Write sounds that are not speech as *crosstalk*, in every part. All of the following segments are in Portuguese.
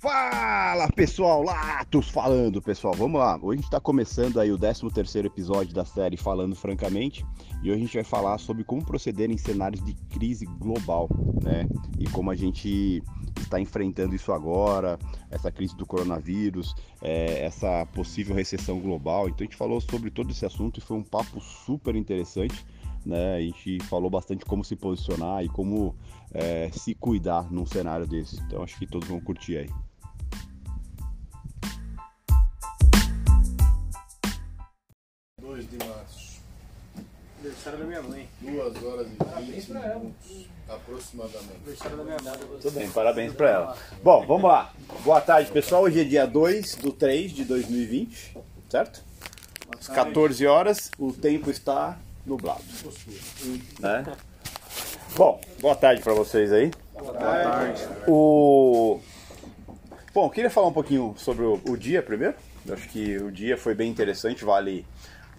Fala pessoal, Latos falando pessoal, vamos lá. Hoje a gente está começando aí o 13 terceiro episódio da série Falando Francamente e hoje a gente vai falar sobre como proceder em cenários de crise global, né? E como a gente está enfrentando isso agora, essa crise do coronavírus, é, essa possível recessão global. Então a gente falou sobre todo esse assunto e foi um papo super interessante. Né? A gente falou bastante como se posicionar e como é, se cuidar num cenário desse. Então acho que todos vão curtir aí. Aniversário da minha mãe. 2 horas e Parabéns 20 pra ela. minutos, aproximadamente. Aniversário da minha mãe. Tudo bem, parabéns para ela. Bom, vamos lá. Boa tarde, pessoal. Hoje é dia 2 do 3 de 2020, certo? Às 14 horas, o tempo está nublado. Né? Bom, boa tarde para vocês aí. Boa tarde. O... Bom, queria falar um pouquinho sobre o, o dia primeiro. Eu acho que o dia foi bem interessante, vale,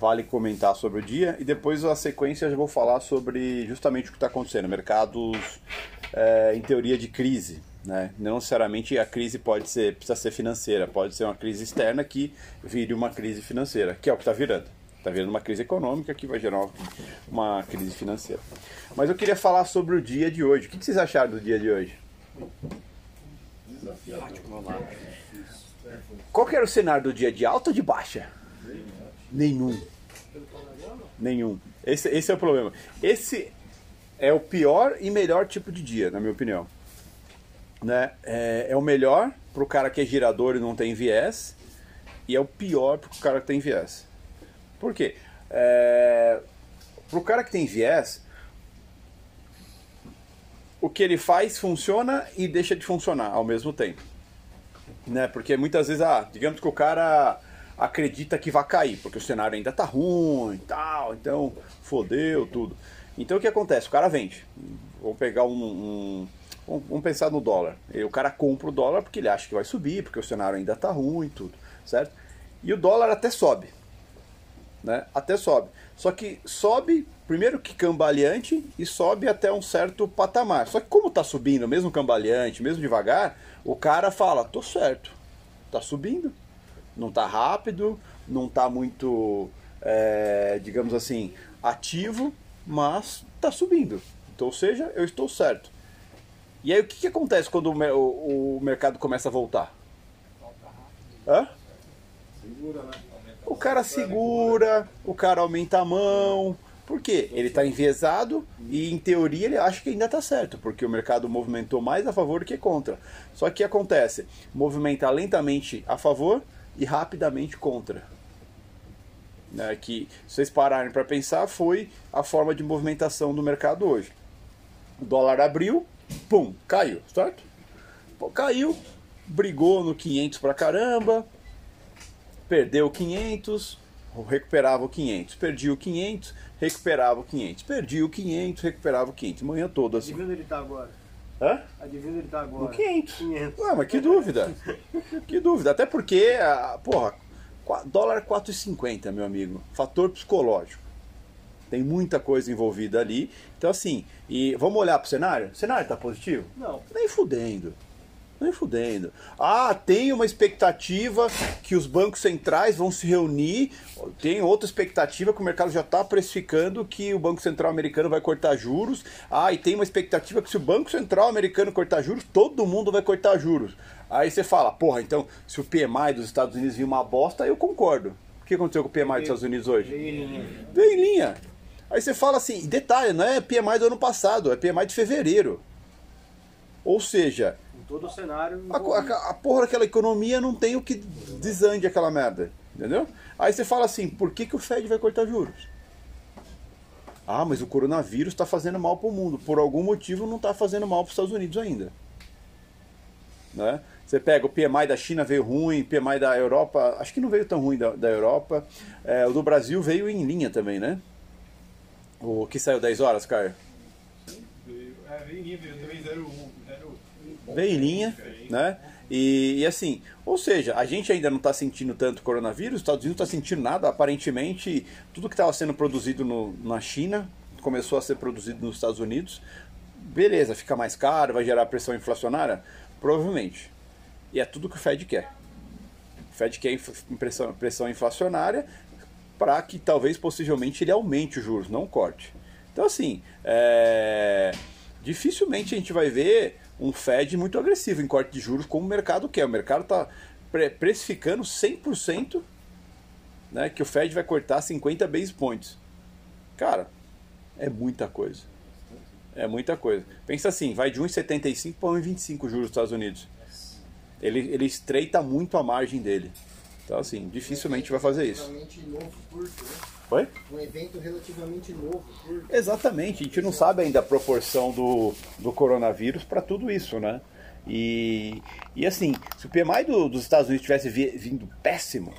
vale comentar sobre o dia. E depois a sequência eu já vou falar sobre justamente o que está acontecendo. Mercados é, em teoria de crise. Né? Não necessariamente a crise pode ser, precisa ser financeira, pode ser uma crise externa que vire uma crise financeira, que é o que está virando. Está virando uma crise econômica que vai gerar uma, crise financeira. Mas eu queria falar sobre o dia de hoje. O que vocês acharam do dia de hoje? Qual que era o cenário do dia de alta ou de baixa? Nenhum. Nenhum. Esse, esse é o problema. Esse é o pior e melhor tipo de dia, na minha opinião. Né? É, é o melhor para o cara que é girador e não tem viés, e é o pior para o cara que tem viés. Por quê? É, para o cara que tem viés, o que ele faz funciona e deixa de funcionar ao mesmo tempo. Né? Porque muitas vezes, ah, digamos que o cara acredita que vai cair, porque o cenário ainda tá ruim e tal, então fodeu tudo. Então o que acontece? O cara vende. Vou pegar um, um vamos, pensar no dólar. E o cara compra o dólar porque ele acha que vai subir, porque o cenário ainda tá ruim e tudo, certo? E o dólar até sobe. Né? Até sobe. Só que sobe, primeiro que cambaleante, e sobe até um certo patamar. Só que como tá subindo, mesmo cambaleante, mesmo devagar, o cara fala, tô certo, tá subindo. Não tá rápido, não tá muito, é, digamos assim, ativo, mas tá subindo. Então, ou seja, eu estou certo. E aí o que, que acontece quando o, o- o mercado começa a voltar? Hã? Segura, né? O cara segura, o cara aumenta a mão. Por quê? Ele está enviesado e, em teoria, ele acha que ainda está certo, porque o mercado movimentou mais a favor do que contra. Só que acontece? Movimenta lentamente a favor e rapidamente contra. Né, que, se vocês pararem para pensar, foi a forma de movimentação do mercado hoje. O dólar abriu, pum, caiu, certo? Pô, caiu, brigou no 500 pra caramba, perdeu 500, recuperava o 500, perdia o 500, recuperava o 500, perdia o 500, recuperava o 500, manhã toda assim. Adivinha onde ele tá agora? Hã? Adivinha onde ele tá agora? No 500. 500. Ué, mas que dúvida. que dúvida. Até porque, a, porra, dólar 4,50, meu amigo. Fator psicológico. Tem muita coisa envolvida ali. Então, assim, e vamos olhar pro cenário? O cenário tá positivo? Não. Nem fudendo. Nem fudendo. Ah, tem uma expectativa que os bancos centrais vão se reunir. Tem outra expectativa que o mercado já está precificando que o Banco Central americano vai cortar juros. Ah, e tem uma expectativa que se o Banco Central americano cortar juros, todo mundo vai cortar juros. Aí você fala, porra, então se o PMI dos Estados Unidos vir uma bosta, eu concordo. O que aconteceu com o PMI dos Estados Unidos hoje? Veio em linha. Veio em linha. Aí você fala assim, detalhe, não é PMI do ano passado, é PMI de fevereiro. Ou seja, todo o cenário. a, a, a porra daquela economia não tem o que desande aquela merda. Entendeu? Aí você fala assim, por que, que o Fed vai cortar juros? Ah, mas o coronavírus está fazendo mal para o mundo. Por algum motivo não está fazendo mal para os Estados Unidos ainda. Né? Você pega o PMI da China veio ruim, PMI da Europa, acho que não veio tão ruim da, da Europa. É, o do Brasil veio em linha também, né? O que saiu 10 horas, Caio? Veio, é, veio em nível, também 01. Veio em linha, né? E, e assim, ou seja, a gente ainda não está sentindo tanto coronavírus, os Estados Unidos não está sentindo nada. Aparentemente, tudo que estava sendo produzido no- na China começou a ser produzido nos Estados Unidos. Beleza, fica mais caro, vai gerar pressão inflacionária? Provavelmente. E é tudo que o Fed quer. O Fed quer pressão, pressão inflacionária para que talvez possivelmente ele aumente os juros, não corte. Então assim, é, dificilmente a gente vai ver um Fed muito agressivo em corte de juros como o mercado quer. O mercado está precificando 100% né, que o Fed vai cortar 50 base points. Cara, é muita coisa. É muita coisa. Pensa assim, vai de 1,75 para 1,25 juros dos Estados Unidos. Ele, ele estreita muito a margem dele. Então, assim, dificilmente vai fazer isso. Oi? Um evento relativamente novo. Exatamente, a gente não sabe ainda a proporção do, do coronavírus para tudo isso, né? E, e assim, se o PMI do- dos Estados Unidos tivesse vi- vindo péssimo,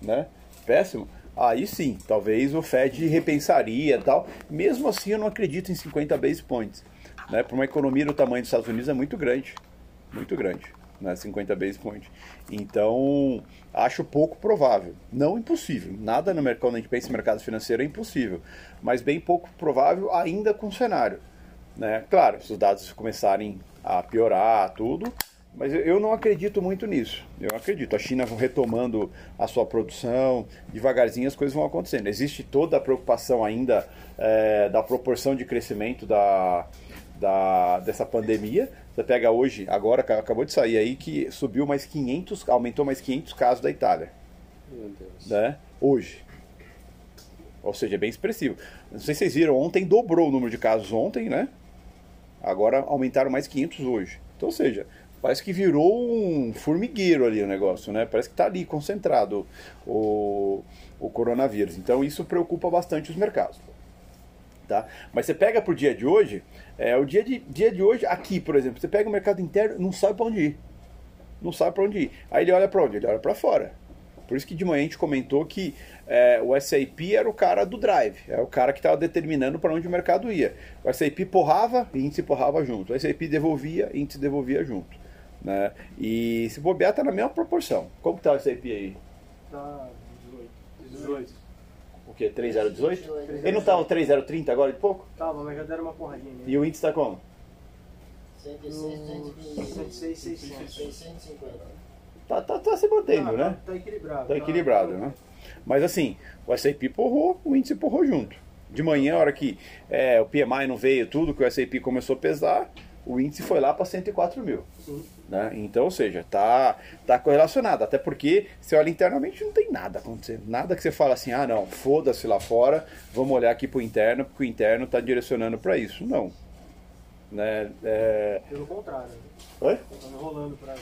né? Péssimo, aí sim, talvez o Fed repensaria e tal. Mesmo assim, eu não acredito em 50 base points. Né? Para uma economia do tamanho dos Estados Unidos é muito grande. Muito grande. Né? 50 base points. Então, acho pouco provável. Não impossível. Nada no mercado, quando a gente pensa em mercado financeiro, é impossível. Mas bem pouco provável ainda com o cenário. Né? Claro, se os dados começarem a piorar, tudo, mas eu- não acredito muito nisso. Eu acredito. A China retomando a sua produção, devagarzinho as coisas vão acontecendo. Existe toda a preocupação ainda eh, da proporção de crescimento da, da, dessa pandemia. Você pega hoje, agora ca- acabou de sair aí que subiu mais 500, aumentou mais 500 casos da Itália Meu Deus. né? Hoje. Ou seja, é bem expressivo. Não sei se vocês viram, ontem dobrou o número de casos ontem, né? Agora aumentaram mais 500 hoje. Então, ou seja, parece que virou um formigueiro ali o negócio, né? Parece que está ali concentrado o, o coronavírus. Então, isso preocupa bastante os mercados. Tá? Mas você pega pro dia de hoje, é, o dia de, dia de hoje, aqui, por exemplo, você pega o mercado interno, não sabe para onde ir. Não sabe para onde ir. Aí ele olha para onde? Ele olha para fora. Por isso que de manhã a gente comentou que é, o SAP era o cara do drive, é o cara que estava determinando para onde o mercado ia. O SAP porrava, índice porrava junto. O SAP devolvia, índice devolvia junto. Né? E se bobear, tá na mesma proporção. Como tá o SAP aí? Tá 18. 18. Quê? 3018? Ele não estava 3030 agora de pouco? Tava, mas já deram uma porradinha. E o índice está como? 106, No 120, 106, 600. 650. Tá, tá, tá se mantendo, Tá, né? Tá equilibrado. Tá equilibrado, né? Mas assim, o S&P porrou, o índice porrou junto. De manhã, a hora que é, o PMI não veio tudo, que o S&P começou a pesar, o índice foi lá para 104 mil. Sim. Né? Então, ou seja, tá, tá correlacionado. Até porque, você olha internamente, não tem nada acontecendo. Nada que você fala assim, ah não, foda-se lá fora, vamos olhar aqui pro interno, porque o interno está direcionando para isso. Não. Né? É... Pelo contrário. Oi? Tá enrolando pra.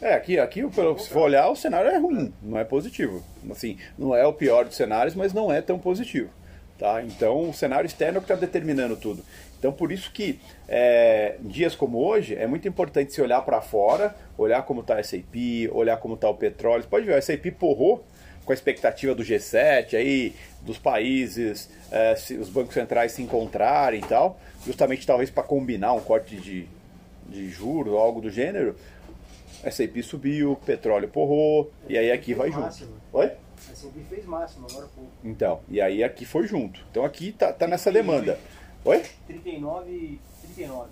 É, aqui, aqui pelo- se for olhar, o cenário é ruim, não é positivo. Assim, não é o pior dos cenários, mas não é tão positivo. Tá? Então, o cenário externo é o que está determinando tudo. Então, por isso que é, em dias como hoje, é muito importante se olhar para fora, olhar como está a S&P, olhar como está o petróleo. Você pode ver, o S&P porrou com a expectativa do G7, aí, dos países, é, se os bancos centrais se encontrarem e tal, justamente talvez para combinar um corte de, de juros ou algo do gênero, S&P subiu, petróleo porrou, e aí aqui vai junto. Oi? A S&P fez máximo, agora pouco. Então, e aí aqui foi junto. Então aqui tá, tá nessa demanda. Oi? 39 e 39.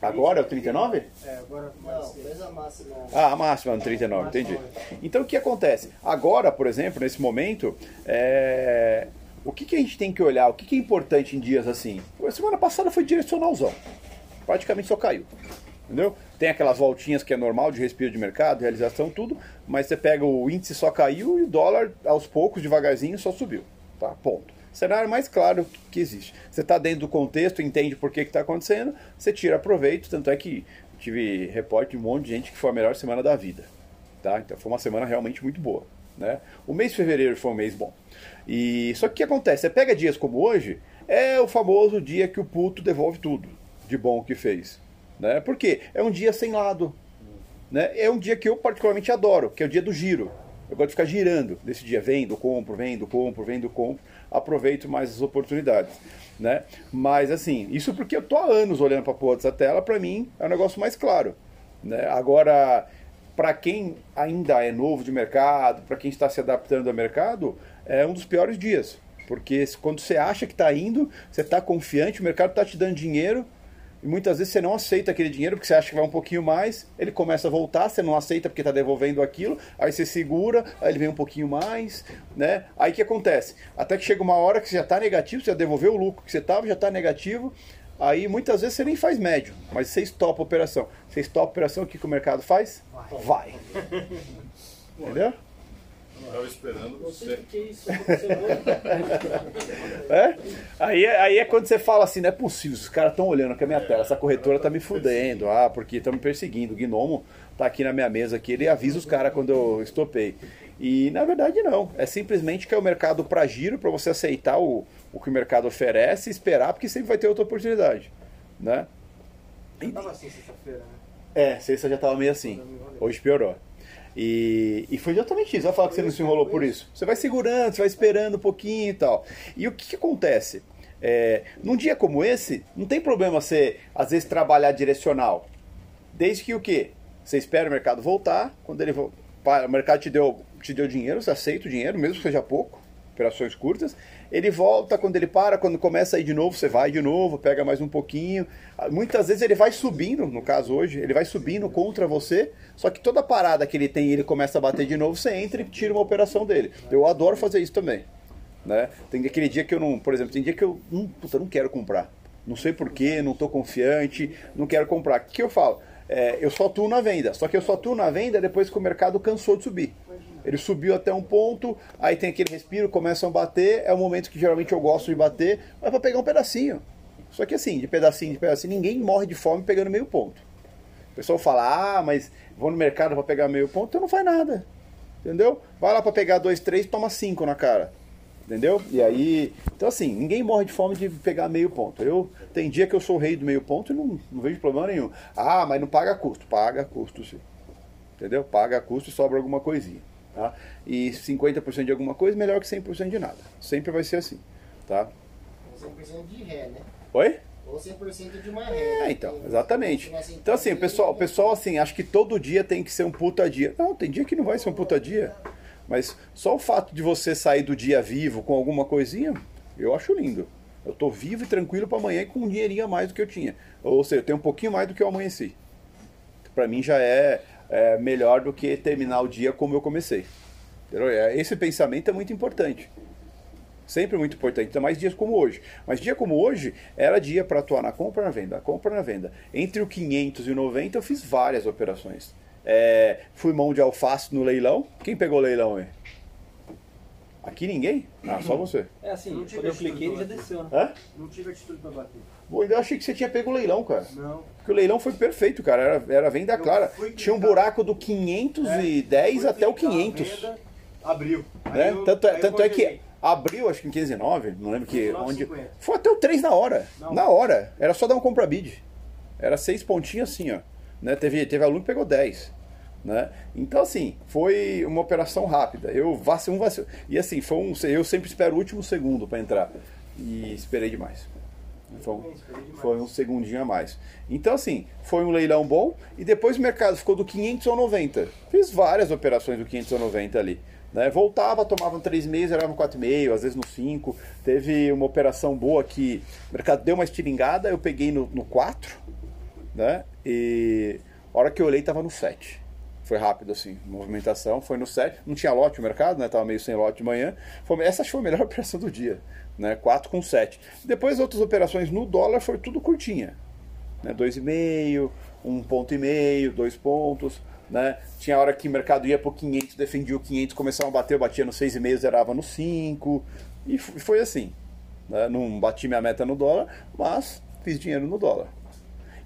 Agora é o 39? É, agora Não, fez a máxima. Ah, a máxima no 39, entendi. Então o que acontece? Agora, por exemplo, nesse momento, é, o que, que a gente tem que olhar? O que, que é importante em dias assim? A semana passada foi direcionalzão. Praticamente só caiu. Entendeu? Tem aquelas voltinhas que é normal de respiro de mercado, realização, tudo, mas você pega o índice só caiu e o dólar, aos poucos, devagarzinho, só subiu. Tá? Ponto. Cenário mais claro que- existe. Você está dentro do contexto, entende por que está acontecendo, você tira proveito, tanto é que tive reporte de um monte de gente que foi a melhor semana da vida. Tá? Então foi uma semana realmente muito boa. Né? O mês de fevereiro foi um mês bom. E só que o que acontece? Você pega dias como hoje, é o famoso dia que o puto devolve tudo de bom que fez. Né? Por quê? É um dia sem lado. Né? É um dia que eu particularmente adoro, que é o dia do giro. Eu gosto de ficar girando nesse dia, vendo, compro, vendo, compro, vendo, compro, aproveito mais as oportunidades. Né? Mas assim, isso porque eu tô há anos olhando para a porra dessa tela, para mim é um negócio mais claro. Né? Agora, para quem ainda é novo de mercado, para quem está se adaptando ao mercado, é um dos piores dias. Porque quando você acha que está indo, você está confiante, o mercado está te dando dinheiro, e muitas vezes você não aceita aquele dinheiro porque você acha que vai um pouquinho mais, ele começa a voltar, você não aceita porque está devolvendo aquilo, aí você segura, aí ele vem um pouquinho mais, né? Aí o que acontece? Até que chega uma hora que você já está negativo, você já devolveu o lucro que você estava, já está negativo, aí muitas vezes você nem faz médio, mas você estopa a operação. Você estopa a operação, o que, que o mercado faz? Vai. *laughs* Entendeu? Eu tava esperando você. por que isso aconteceu hoje. *laughs* É? Aí, é- aí é quando você fala assim, não é possível, os caras estão olhando aqui a minha tela, essa corretora tá me fudendo, ah, porque estão me perseguindo, o Gnomo tá aqui na minha mesa aqui, ele avisa os caras quando eu estopei. E na verdade não, é simplesmente que é o mercado para giro, para você aceitar o, o que o mercado oferece e esperar, porque sempre vai ter outra oportunidade, né? Tava assim sexta-feira, né? É, sexta já tava meio assim, hoje piorou. E, e foi exatamente isso. Vai falar que você não se enrolou por isso. Você vai segurando, você vai esperando um pouquinho e tal. E o que, que acontece? É, num dia como esse, não tem problema você, às vezes, trabalhar direcional. Desde que o quê? Você espera o mercado voltar. Quando ele vo- pa- o mercado te deu, te deu dinheiro, você aceita o dinheiro, mesmo que seja pouco, operações curtas. Ele volta, quando ele para, quando começa a ir de novo, você vai de novo, pega mais um pouquinho. Ah, Muitas vezes ele vai subindo, no caso hoje, ele vai subindo contra você, só que toda parada que ele tem ele começa a bater de novo, você entra e tira uma operação dele. Eu adoro fazer isso também. Né? Tem aquele dia que eu não, por exemplo, tem dia que eu hum, puta, não quero comprar. Não sei porquê, não estou confiante, não quero comprar. O que, que eu falo? É, eu só atuo na venda. Só que eu só atuo na venda depois que o mercado cansou de subir. Ele subiu até um ponto, aí tem aquele respiro, começam a bater, é o momento que geralmente eu gosto de bater, mas para pegar um pedacinho. Só que assim, de pedacinho, de pedacinho, ninguém morre de fome pegando meio ponto. O pessoal fala, ah, mas vou no mercado para pegar meio ponto, então não faz nada. Entendeu? Vai lá para pegar dois, três, toma cinco na cara. Entendeu? E aí. Então, assim, ninguém morre de fome de pegar meio ponto. Eu tem dia que eu sou o rei do meio ponto e não, não vejo problema nenhum. Ah, mas não paga custo. Paga custo, sim. Entendeu? Paga custo e sobra alguma coisinha. Tá? E 50% de alguma coisa melhor que 100% de nada. Sempre vai ser assim. Tá? 100% de ré, né? Oi? Ou 100% de uma ré. É, né? então, exatamente. tem essa Então, assim, o pessoal, o pessoal assim, acha que todo dia tem que ser um puta dia. Não, tem dia que não vai ser um puta dia. Mas só o fato de você sair do dia vivo com alguma coisinha, eu acho lindo. Eu tô vivo e tranquilo para amanhã e com um dinheirinho a mais do que eu tinha. Ou seja, eu tenho um pouquinho mais do que eu amanheci. Para mim já é, é melhor do que terminar o dia como eu comecei. É, Esse pensamento é muito importante. Sempre muito importante, ainda mais dias como hoje. Mas dia como hoje, era dia para atuar na compra e na venda, na compra na venda. Entre o 500 e o 90 eu fiz várias operações. É, fui mão de alface no leilão. Quem pegou o leilão aí? Aqui ninguém? Ah, só você. É assim, Não tive quando eu cliquei ele já desceu, né? Hã? Não tive atitude pra bater. Pô, eu achei que você tinha pego o leilão, cara. Não. Porque o leilão foi perfeito, cara. Era, era venda clara. Tinha um buraco do 510 Fui até o clicar, 500. venda, Abriu. Né? eu- tanto é, tanto é que abriu, acho que em 509, não lembro que 19,50. onde. Foi até o 3 na hora. Não. Na hora. Era só dar um compra bid. Era seis pontinhos assim, ó. Né? Teve, teve aluno que pegou 10. Né? Então, assim, foi uma operação rápida. Eu vacilei, um vacil... E assim, foi um, eu sempre espero o último segundo para entrar. E esperei demais. Foi um, foi um segundinho a mais. Então, assim, foi um leilão bom. E depois o mercado ficou do 500 ao 90. Fiz várias operações do 500 ao 90 ali. Né? Voltava, tomava três meses, era no 4,5, às vezes no 5. Teve uma operação boa que o mercado deu uma estilingada, eu peguei no, no 4, né? E a hora que eu olhei estava no 7. Foi rápido assim, movimentação, foi no 7. Não tinha lote o mercado, né? Tava meio sem lote de manhã. Foi, essa foi a melhor *laughs* operação do dia, né? 4 com 7. Depois outras operações no dólar foi tudo curtinha, né? 2,5, um ponto e meio, dois pontos, né? Tinha hora que o mercado ia pro 500, defendia o 500, começava a bater, eu batia no 6,5, zerava no 5, e foi assim. Né? Não bati minha meta no dólar, mas fiz dinheiro no dólar.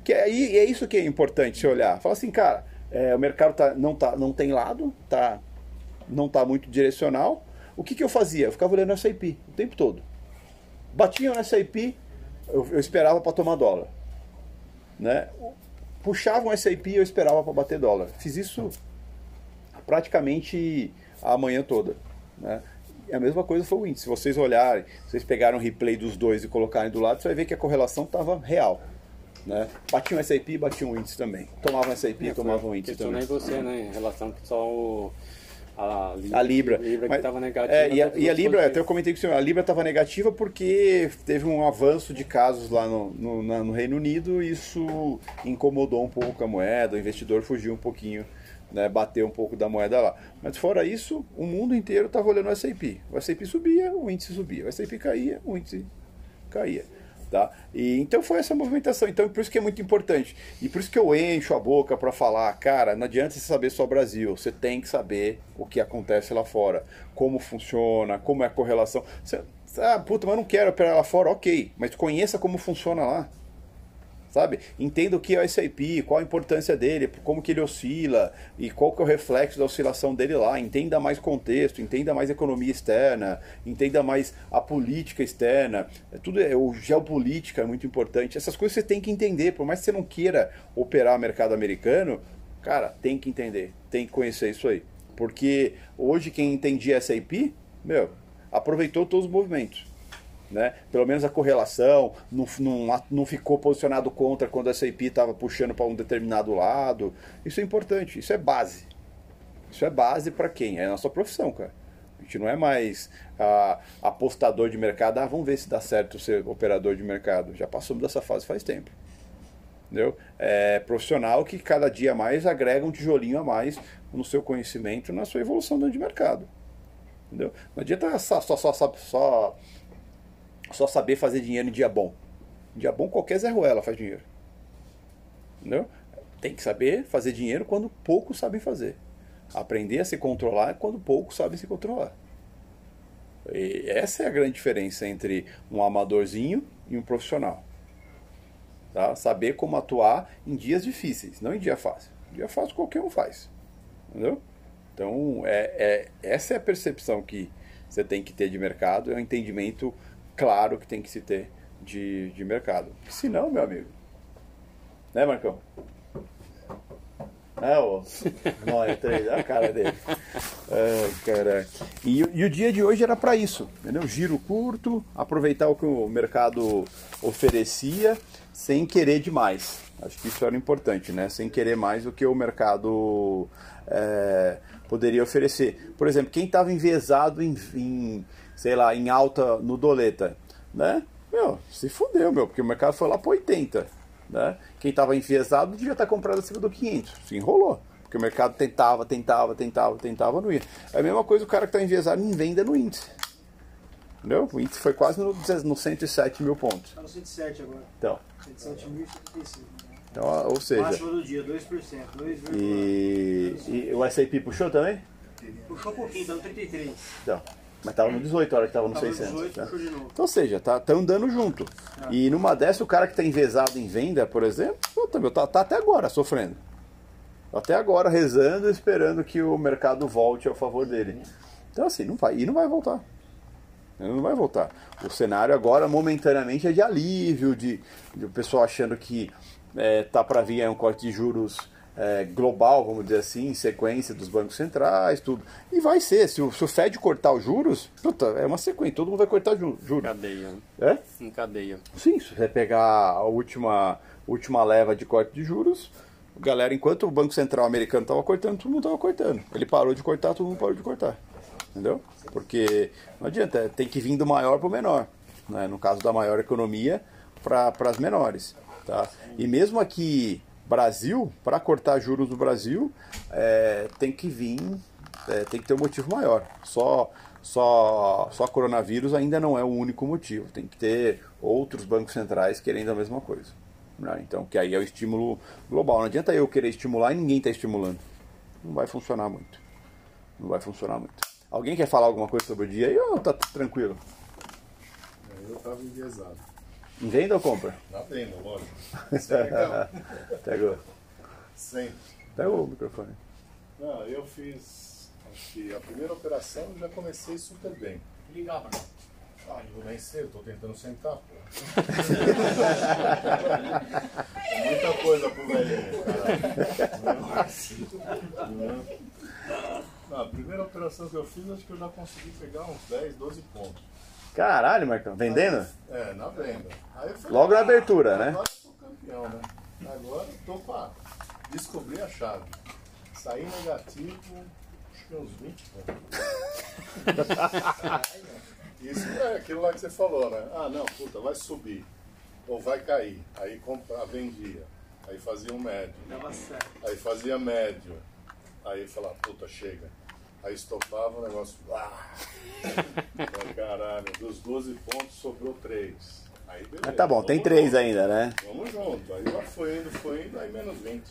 Que aí é isso que é importante olhar. Fala assim, cara, é, o mercado tá, não, tá, não tem lado, tá, não tá muito direcional. O que, que eu fazia? Eu ficava olhando o SIP o tempo todo. Batia no SIP, eu, eu esperava para tomar dólar. Né? Puxava um SIP eu esperava para bater dólar. Fiz isso praticamente a manhã toda. Né? E a mesma coisa foi o índice. Se vocês olharem, vocês pegaram o replay dos dois e colocarem do lado, você vai ver que a correlação estava real. Né? Batia um SIP e batia um índice também. Tomava um SIP e tomava um índice também. Questionei você, né, em relação que só o, A Libra, A Libra. Libra Mas- que tava negativa. É, e, a, e a Libra, até eu comentei com o senhor, a Libra estava negativa porque teve um avanço de casos lá no, no, na- no Reino Unido e isso incomodou um pouco a moeda, o investidor fugiu um pouquinho, né, bateu um pouco da moeda lá. Mas fora isso, o mundo inteiro estava olhando o S&P. O S&P subia, o índice subia. O S&P caía, o índice caía. Tá? E, então foi essa movimentação. Então por isso que é muito importante. E por isso que eu encho a boca para falar, cara, não adianta você saber só Brasil. Você tem que saber o que acontece lá fora, como funciona, como é a correlação. Você, ah, puta, mas eu não quero operar lá fora, ok. Mas conheça como funciona lá. Sabe? Entenda o que é o S&P, qual a importância dele, como que ele oscila e qual que é o reflexo da oscilação dele lá. Entenda mais contexto, entenda mais economia externa, entenda mais a política externa. É Tudo é, o geopolítica é muito importante. Essas coisas você tem que entender, por mais que você não queira operar mercado americano, cara, tem que entender, tem que conhecer isso aí. Porque hoje quem entendia S&P, meu, aproveitou todos os movimentos né? Pelo menos a correlação, não, não, não ficou posicionado contra quando a S&P estava puxando para um determinado lado. Isso é importante, isso é base. Isso é base para quem? É a nossa profissão, cara. A gente não é mais ah, apostador de mercado, ah, vamos ver se dá certo ser operador de mercado. Já passamos dessa fase faz tempo. Entendeu? É profissional que cada dia mais agrega um tijolinho a mais no seu conhecimento, na sua evolução dentro de mercado. Entendeu? Não adianta só, só, só, só, só saber fazer dinheiro em dia bom. Em dia bom, qualquer Zé Ruela faz dinheiro. Entendeu? Tem que saber fazer dinheiro quando poucos sabem fazer. Aprender a se controlar quando poucos sabem se controlar. E essa é a grande diferença entre um amadorzinho e um profissional. Tá? Saber como atuar em dias difíceis, não em dia fácil. Dia fácil qualquer um faz. Entendeu? Então, é, é, essa é a percepção que você tem que ter de mercado, é um entendimento claro que tem que se ter de, de mercado. Se não, meu amigo. Né, Marcão? É, ô. *laughs* Nóia, três, a cara dele. Ai, caraca. E, o- e o dia de hoje era para isso, entendeu? Giro curto, aproveitar o que o mercado oferecia, sem querer demais. Acho que isso era importante, né? Sem querer mais do que o mercado é, poderia oferecer. Por exemplo, quem estava enviesado em, em, sei lá, em alta no doleta, né? Meu, se fudeu, meu, porque o mercado foi lá para 80, né? Quem estava enviesado devia estar comprado acima do 500. Se enrolou. Porque o mercado tentava, tentava, tentava, tentava, não ia. É a mesma coisa o cara que está enviesado em venda no índice. Entendeu? O índice foi quase no, no 107 mil pontos. Tá no 107 agora. Então, 107.075. então ou seja, Máximo do dia, 2%. 2, e, e o S&P puxou também? Puxou um pouquinho, tá no 33. Então, mas estava no 18 a hora que estava no Tava no 600. 18, né? puxou de novo. Então, ou seja, tá, tá andando junto. E numa dessa, o cara que está envezado em venda, por exemplo, puta, meu, tá, tá até agora sofrendo. Tá Até agora rezando, esperando que o mercado volte ao favor dele. Então, assim, não vai, e não vai voltar. Não vai voltar. O cenário agora, momentaneamente, é de alívio, de, de o pessoal achando que é, tá para vir aí um corte de juros é, global, vamos dizer assim, em sequência dos bancos centrais, tudo. E vai ser. Se o, se o Fed cortar os juros, puta, é uma sequência, todo mundo vai cortar ju- juros. Cadeia. É? Em cadeia. Sim, se você pegar a última, última leva de corte de juros, galera, enquanto o Banco Central americano estava cortando, todo mundo estava cortando. Ele parou de cortar, todo mundo parou de cortar. Entendeu? Porque não adianta, tem que vir do maior para o menor. Né? No caso da maior economia, para as menores. Tá? E mesmo aqui, Brasil, para cortar juros do Brasil, é, tem que vir, é, tem que ter um motivo maior. Só, só, só coronavírus ainda não é o único motivo. Tem que ter outros bancos centrais querendo a mesma coisa. né? Então, que aí é o estímulo global. Não adianta eu querer estimular e ninguém está estimulando. Não vai funcionar muito. Não vai funcionar muito. Alguém quer falar alguma coisa sobre o dia aí ou tá tranquilo? Eu tava enviesado. Em venda ou compra? Na venda, lógico. *laughs* Pegou. Sempre. Pega o microfone. Não, eu fiz. Acho que a primeira operação eu já comecei super bem. Ligava. Ah, eu nem sei, eu tô tentando sentar, pô. É *laughs* muita coisa pro velhinho, cara. Não, a primeira operação que eu fiz, acho que eu já consegui pegar uns 10, 12 pontos. Caralho, Marcão. Vendendo? É, na venda. Aí eu falei, Logo na ah, abertura, né? Agora eu sou campeão, né? Agora eu tô pra descobrir a chave. Sair negativo, acho que uns 20 pontos. *laughs* Isso é aquilo lá que você falou, né? Ah, não, puta, vai subir. Ou vai cair. Aí compra, vendia. Aí fazia um médio. Dava certo. Aí fazia médio. Aí falava, puta, chega. Aí estopava o negócio. Ah! Caralho, dos 12 pontos sobrou 3. Aí beleza. Mas tá bom, tem vamos três junto. ainda, né? Vamos junto. Aí lá foi indo, foi indo, aí menos 20.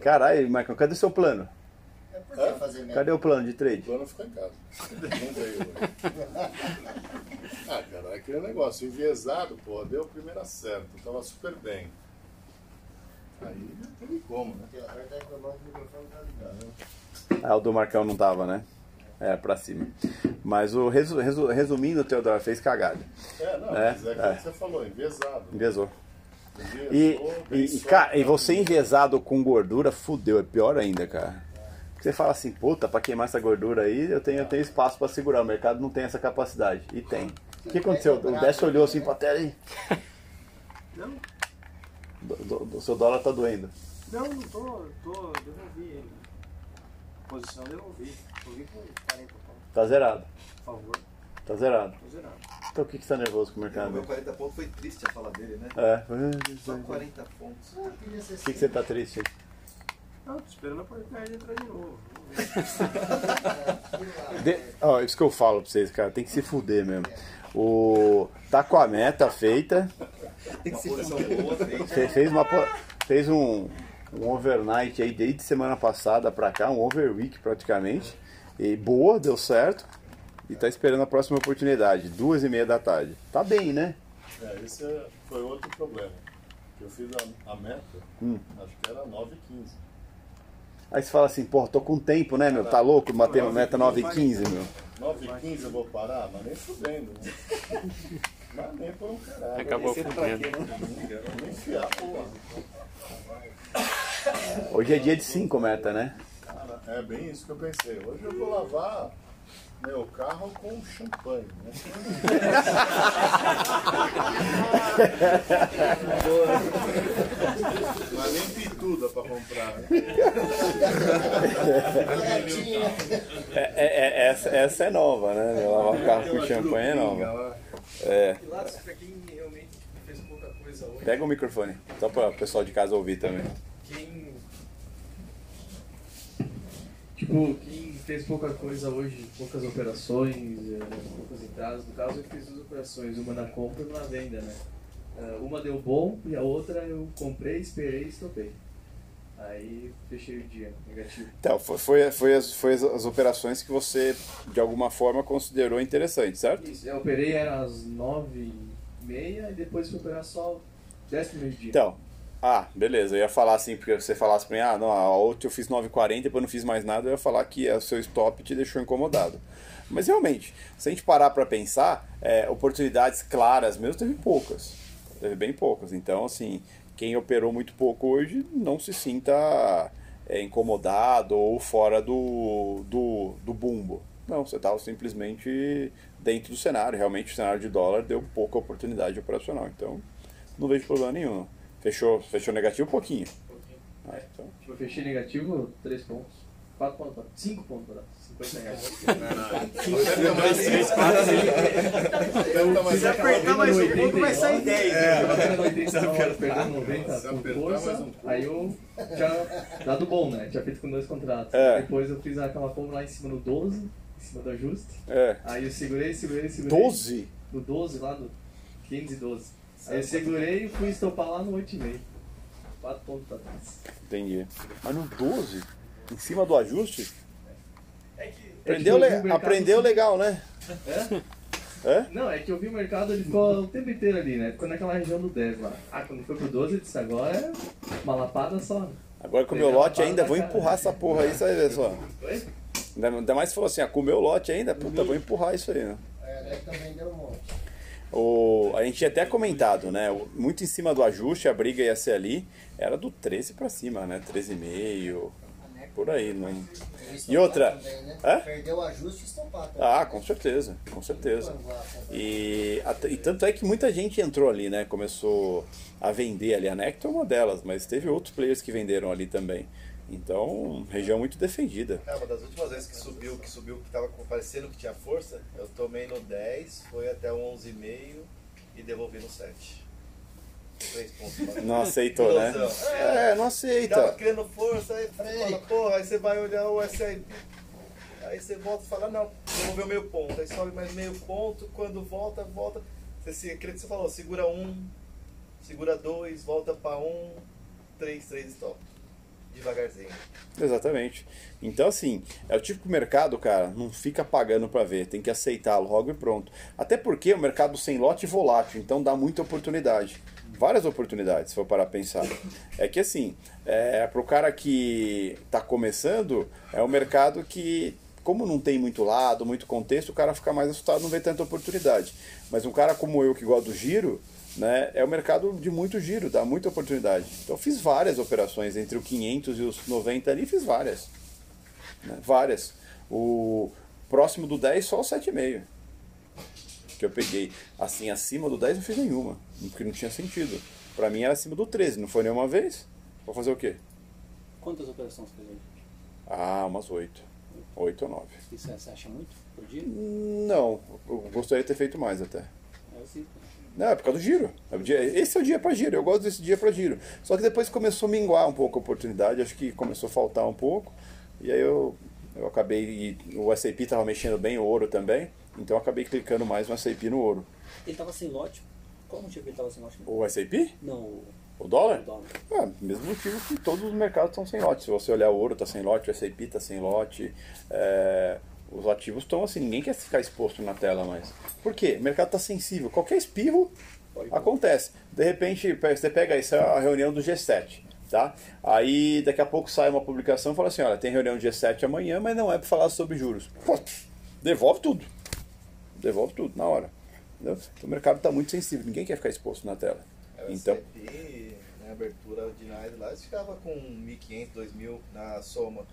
Caralho, Michael, cadê o seu plano? É por que fazer média? Cadê o plano de O trade? plano ficou em casa. Não veio. *laughs* Ah, cara, é aquele negócio, enviesado, pô, deu o primeiro acerto, tava super bem. Aí não teve como, né? Porque agora tá reclamando que o microfone tá ligado. Ah, o do Marcão não tava, né? É, pra cima. Mas o resu, resu- resumindo, o Teodoro fez cagada. É, não, É, mas é aquilo é. que você falou, enviesado. Enviesou. Enviesou, E, e, cara, e você enviesado com gordura, fudeu, é pior ainda, cara. Porque você fala assim, puta, pra queimar essa gordura aí, eu tenho, eu tenho espaço pra segurar. O mercado não tem essa capacidade. E tem. O que aconteceu? O Décio olhou assim pra tela e. Não, do- do- do- seu dólar tá doendo. não, não tô, tô, devolvi ele. Posição devolvi. Devolvi com 40 pontos. Tá zerado. Por favor, Tá zerado. tô zerado. Então o que, que você tá nervoso com o O mercado? meu 40 pontos foi triste a falar dele, né? É. Só 40 pontos. O que, que você tá triste? Não, tô esperando a porcaria entrar de novo. Vamos ver. De... *laughs* Ó, isso que eu falo pra vocês, cara, tem que se fuder mesmo. O... Tá com a meta feita, Tem que feita. Fe- fez, uma, fez um, um overnight aí desde semana passada pra cá, um overweek praticamente. E boa, deu certo. E tá esperando a próxima oportunidade, duas e meia da tarde. Tá bem, né? É, esse é- foi outro problema. Eu fiz a, a meta, Hum. acho que era 9 e 15. Aí você fala assim, pô, tô com tempo, né, meu? Tá louco? Matei uma meta 9 e 15, meu. 9 e 15 eu vou parar, mas nem fudendo. Né? *laughs* mas nem por um caralho. Acabou é fudendo. né? Não quero nem enfiar, porra. Hoje é dia de 5 meta, né? Cara, é bem isso que eu pensei. Hoje eu vou lavar meu carro com champanhe. Né? Mas nem pituda pra comprar. Né? É, é- é- essa, essa é nova, né? Lavar o carro com champanhe é nova. É. Lá, pra quem realmente fez pouca coisa hoje, Pega o microfone, só para o pessoal de casa ouvir também. quem. Tipo, quem fez pouca coisa hoje, poucas operações, eh, poucas entradas, no caso eu fiz duas operações, uma na compra e uma na venda, né? Eh, Uma deu bom e a outra eu comprei, esperei e estopei. Aí fechei o dia, negativo. Então, foi, foi, foi as, foi as, as operações que você, de alguma forma, considerou interessante, certo? Isso, eu operei era às nove e meia e depois fui operar só décimo meio-dia. Então, ah, beleza, eu ia falar assim, porque você falasse pra mim, ah, não, a outra eu fiz 9,40 depois não fiz mais nada, eu ia falar que o seu stop te deixou incomodado. Mas realmente, se a gente parar pra pensar, é, oportunidades claras mesmo, teve poucas. Teve bem poucas. Então, assim, quem operou muito pouco hoje não se sinta é, incomodado ou fora do, do, do bumbo. Não, você estava simplesmente dentro do cenário. Realmente o cenário de dólar deu pouca oportunidade operacional. Então, não vejo problema nenhum. Fechou, fechou negativo um pouquinho. Ah, então, Tipo, eu fechei negativo 3 pontos. 4 pontos, 5 pontos? 50 reais. Se apertar mais um pouco, vai sair 10. perdendo 90 Se por apertar força, mais um pouco. aí eu tinha dado bom, né? Tinha feito com dois contratos. É. Depois eu fiz aquela compra lá em cima do 12, em cima do ajuste. é. Aí eu segurei, segurei, segurei. 12? Do 12 lá, do 15 e 12. Aí eu segurei e fui estopar lá no 8,5. 4 pontos pra trás. Entendi. Mas no 12? Em cima do ajuste? É Aprendeu, o mercado aprendeu assim- legal, né? É? É? Não, é que eu vi o mercado, ele ficou o tempo inteiro ali, né? Ficou naquela região do 10 lá. Ah, quando foi pro 12, eu disse, agora é uma lapada só. né? Agora com o meu lote ainda, vou cara. empurrar essa porra aí, ver só. Oi? Ainda mais se falou assim, ah, com o meu lote ainda, puta, vou empurrar isso aí, né? É, também deu um monte. O, a gente tinha até comentado, né? Muito em cima do ajuste, a briga ia ser ali, era do 13 pra cima, né? 13,5, por aí. Não... E outra? Também, né? Hã? Perdeu o ajuste e também. Ah, com certeza, com certeza. E, e tanto é que muita gente entrou ali, né? Começou a vender ali. A Nectar é uma delas, mas teve outros players que venderam ali também. Então, região muito defendida. É, uma das últimas vezes que subiu, que subiu, que tava parecendo que tinha força, eu tomei no 10, foi até o 11,5 e devolvi no 7. Três pontos. Não aceitou, né? É, não Tava aceita. criando força, aí fala, porra, aí você vai olhar o SIP. Aí você volta e fala, não, devolveu meio ponto. Aí sobe mais meio ponto, quando volta, volta. Você, se- aquilo que você falou, segura um, segura dois, volta pra um, três, três stop. Devagarzinho. Exatamente. Então, assim, é o tipo que o mercado, cara, não fica pagando pra ver, tem que aceitar logo e pronto. Até porque o mercado sem lote é volátil, então dá muita oportunidade. Várias oportunidades, se for parar a pensar. É que, assim, é, pro cara que tá começando, é um mercado que, como não tem muito lado, muito contexto, o cara fica mais assustado, não vê tanta oportunidade. Mas um cara como eu, que gosta do giro, né, é um mercado de muito giro, dá muita oportunidade. Então fiz várias operações entre o 500 e os 90 ali, fiz várias. né, várias. O próximo do 10 só o 7,5 que eu peguei. Assim, acima do 10 não fiz nenhuma, porque não tinha sentido. Pra mim era acima do 13, não foi nenhuma vez. Vou fazer o quê? Quantas operações fez hoje? Ah, umas 8. 8 ou 9. Isso você acha muito por dia? Não, eu gostaria de ter feito mais até. É assim. Não, é por causa do giro. É Esse é o dia para giro, eu gosto desse dia para giro. Só que depois começou a minguar um pouco a oportunidade, acho que começou a faltar um pouco. E aí eu, eu acabei. e O SAP estava mexendo bem o ouro também, então eu acabei clicando mais no SAP no ouro. Ele tava sem lote. Qual o motivo que ele tava sem lote? O SAP? Não, o dólar? o dólar. Ah, mesmo motivo que todos os mercados estão sem lote. Se você olhar o ouro está sem lote, o SAP está sem lote. é, os ativos estão assim, ninguém quer ficar exposto na tela mais. Por quê? O mercado está sensível. Qualquer espirro acontece. De repente, pe- você pega isso, é a reunião do G7. Tá? Aí daqui a pouco sai uma publicação e fala assim: olha, tem reunião do G7 amanhã, mas não é para falar sobre juros. Pô, devolve tudo. Devolve tudo na hora. Entendeu? Então o mercado está muito sensível, ninguém quer ficar exposto na tela. É, Então, SIP, na abertura ordinária lá, eles ficavam com 1.500, 2.000 na soma.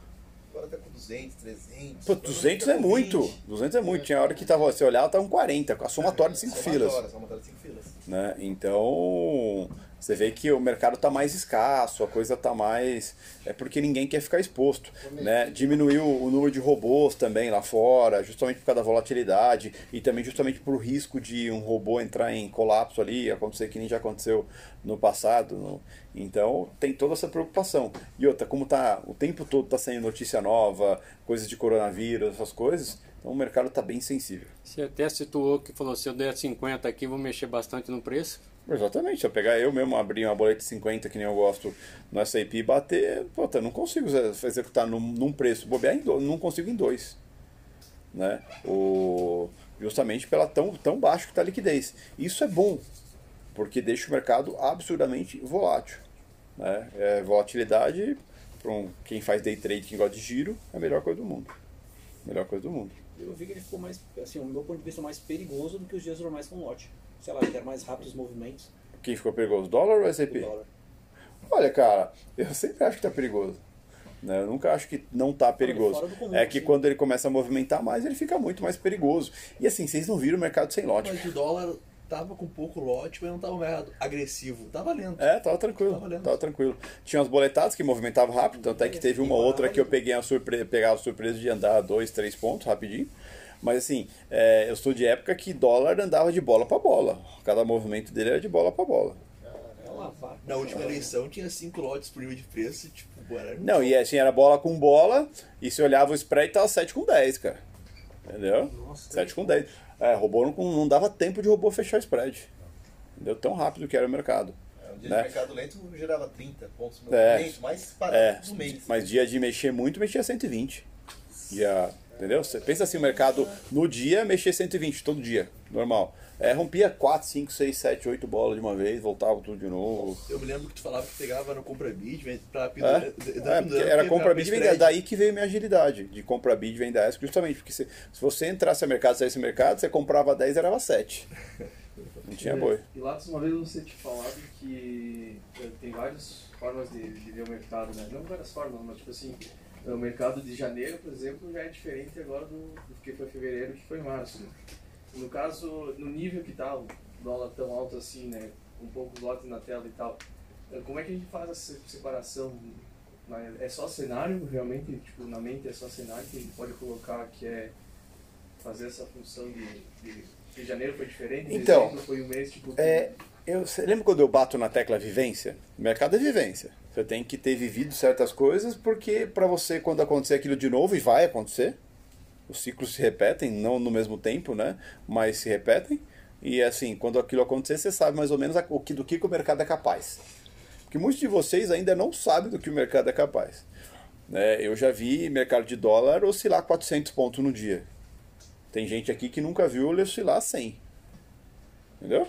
Agora tá com 200, 300. Pô, agora 200 fica é com muito. 20. 200 é muito. Tinha hora que tava, você olhava, tava um 40, com a somatória de 5 Somatória, filas. Somatória de 5 filas. Né? Então, você vê que o mercado está mais escasso, a coisa está mais. É porque ninguém quer ficar exposto. Né? Diminuiu o número de robôs também lá fora, justamente por causa da volatilidade e também justamente por risco de um robô entrar em colapso ali, acontecer que nem já aconteceu no passado. no- Então, tem toda essa preocupação. E outra, como tá o tempo todo está saindo notícia nova, coisas de coronavírus, essas coisas, então o mercado está bem sensível. Você até situou que falou, se eu der 50 aqui, vou mexer bastante no preço. Exatamente, se eu pegar eu mesmo, abrir uma boleta de 50, que nem eu gosto no SAP e bater, puta, não consigo exe- executar num, num preço, bobear em dois, não consigo em dois. Né? O, justamente pela tão, tão baixo que está a liquidez. Isso é bom, porque deixa o mercado absurdamente volátil. Né? É, volatilidade, para um, quem faz day trade, quem gosta de giro, é a melhor coisa do mundo. Melhor coisa do mundo. Eu vi que ele ficou mais, assim, o meu ponto de vista, mais perigoso do que os dias normais com lote. Sei lá, ele era mais rápido os movimentos Quem ficou perigoso, dólar ou dólar. Olha, cara, eu sempre acho que tá perigoso. Né? Eu nunca acho que não tá perigoso. comum, É que assim. quando ele começa a movimentar mais, ele fica muito mais perigoso. E assim, vocês não viram o mercado sem lote. Mas o dólar tava com pouco lote, mas não tava mais agressivo. Tava lento. É, tava tranquilo. Tava lento. Tava tranquilo. Tinha umas boletadas que movimentavam rápido, tanto é que teve uma outra que eu peguei a surpresa, pegava a surpresa de andar dois, três pontos rapidinho. Mas assim, é, eu sou de época que dólar andava de bola para bola. Cada movimento dele era de bola para bola. É uma vaca. Na última eleição tinha cinco lotes por nível de preço, tipo, era Não, e assim, era bola com bola, e se olhava o spread, tava 7 com 10, cara. Entendeu? 7 com 10. É, robô não, não dava tempo de robô fechar o spread. Entendeu? Tão rápido que era o mercado. É, um dia Né? de mercado lento gerava 30 pontos no É. movimento, mais É, parado no mês. mas dia de mexer muito, mexia 120. Dia, entendeu? Você pensa assim, o mercado no dia mexia 120, todo dia, normal. É, rompia 4, 5, 6, 7, 8 bolas de uma vez, voltava tudo de novo. Eu me lembro que tu falava que pegava no compra bid, vem pra É, pendurar. é, porque era compra bid e venda. Daí que veio minha agilidade de compra bid e venda ESC, justamente porque se, se você entrasse a mercado, saísse a mercado, você comprava 10 era 7. *laughs* Não tinha boi. E Lattes, uma vez você tinha falado que eh, tem várias formas de, de ver o mercado, né? Não várias formas, mas tipo assim, o mercado de janeiro, por exemplo, já é diferente agora do, do que foi fevereiro, que foi março. No caso, no nível que tá o dólar tão alto assim, né? Com poucos lotes na tela e tal, eh, como é que a gente faz essa separação é só cenário, realmente, tipo, na mente é só cenário que a gente pode colocar que é fazer essa função de, de, de janeiro foi diferente, Então, foi um mês, tipo, É, eu, lembra quando eu bato na tecla vivência? O mercado é vivência. Você tem que ter vivido certas coisas, porque para você, quando acontecer aquilo de novo, e vai acontecer, os ciclos se repetem, não no mesmo tempo, né? Mas se repetem. E assim, quando aquilo acontecer, você sabe mais ou menos o que, do que, que o mercado é capaz. Porque muitos de vocês ainda não sabem do que o mercado é capaz. né? eu já vi mercado de dólar oscilar 400 pontos no dia. Tem gente aqui que nunca viu ele oscilar 100. Entendeu?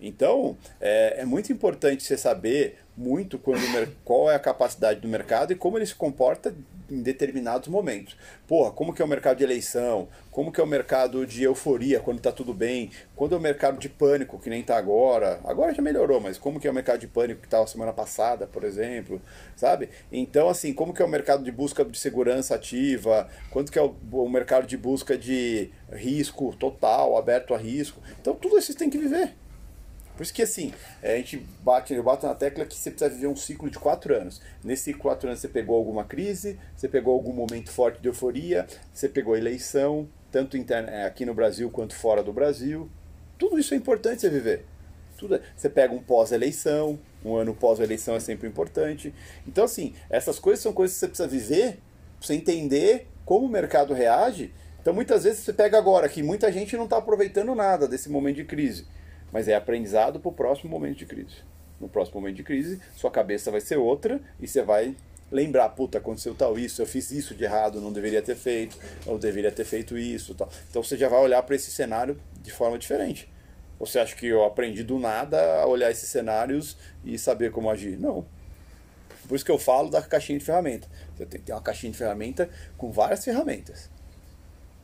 Então, é, é muito importante você saber muito quando, qual é a capacidade do mercado e como ele se comporta em determinados momentos. Porra, como que é o mercado de eleição? Como que é o mercado de euforia quando está tudo bem? Quando é o mercado de pânico, que nem está agora? Agora já melhorou, mas como que é o mercado de pânico que estava semana passada, por exemplo? Sabe? Então, assim, como que é o mercado de busca de segurança ativa? Quanto que é o, o mercado de busca de risco total, aberto a risco? Então, tudo isso tem que viver. Por isso que assim, é, a gente bate, eu bato na tecla que você precisa viver um ciclo de quatro anos. Nesse quatro anos você pegou alguma crise, você pegou algum momento forte de euforia, você pegou eleição, tanto interna, é, aqui no Brasil quanto fora do Brasil. Tudo isso é importante você viver. Tudo, é- você pega um pós-eleição, um ano pós-eleição é sempre importante. Então, assim, essas coisas são coisas que você precisa viver você entender como o mercado reage. Então, muitas vezes você pega agora que muita gente não está aproveitando nada desse momento de crise, mas é aprendizado para o próximo momento de crise. No próximo momento de crise, sua cabeça vai ser outra e você vai lembrar, puta, aconteceu tal isso, eu fiz isso de errado, não deveria ter feito, eu deveria ter feito isso, tal. Então você já vai olhar para esse cenário de forma diferente. Você acha que eu aprendi do nada a olhar esses cenários e saber como agir? Não. Por isso que eu falo da caixinha de ferramenta. Você tem que ter uma caixinha de ferramenta com várias ferramentas.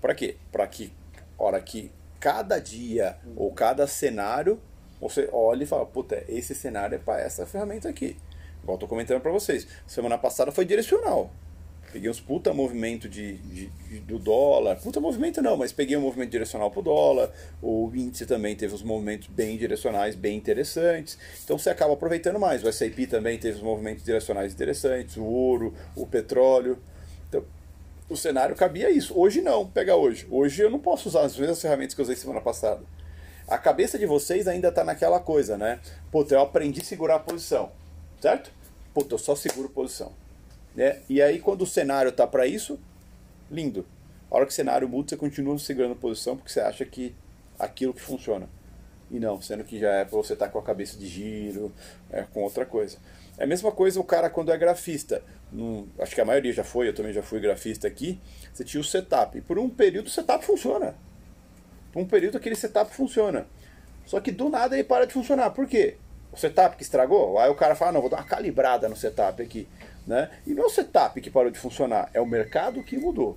Para quê? Para que, hora que cada dia ou cada cenário você olha e fala, puta, esse cenário é para essa ferramenta aqui. Igual eu tô comentando para vocês. Semana passada foi direcional. Peguei uns puta movimento de, de- de- do dólar. Puta movimento não, mas peguei um movimento direcional pro dólar. O índice também teve uns movimentos bem direcionais, bem interessantes. Então você acaba aproveitando mais. O S&P também teve uns movimentos direcionais interessantes. O ouro, o petróleo. O cenário cabia isso. Hoje não, pega hoje. Hoje eu não posso usar as mesmas ferramentas que eu usei semana passada. A cabeça de vocês ainda está naquela coisa, né? Puta, eu aprendi a segurar a posição, certo? Puta, eu só seguro posição. Né? E aí quando o cenário tá para isso, lindo. A hora que o cenário muda, você continua segurando a posição porque você acha que aquilo que funciona. E não, sendo que já é para você estar com a cabeça de giro, é, com outra coisa. É a mesma coisa o cara quando é grafista. Num- acho que a maioria já foi, eu também já fui grafista aqui. Você tinha o setup. E por um período o setup funciona. Por um período aquele setup funciona. Só que do nada ele para de funcionar. Por quê? O setup que estragou? Aí o cara fala, não, vou dar uma calibrada no setup aqui. Né? E não é o setup que parou de funcionar, é o mercado que mudou.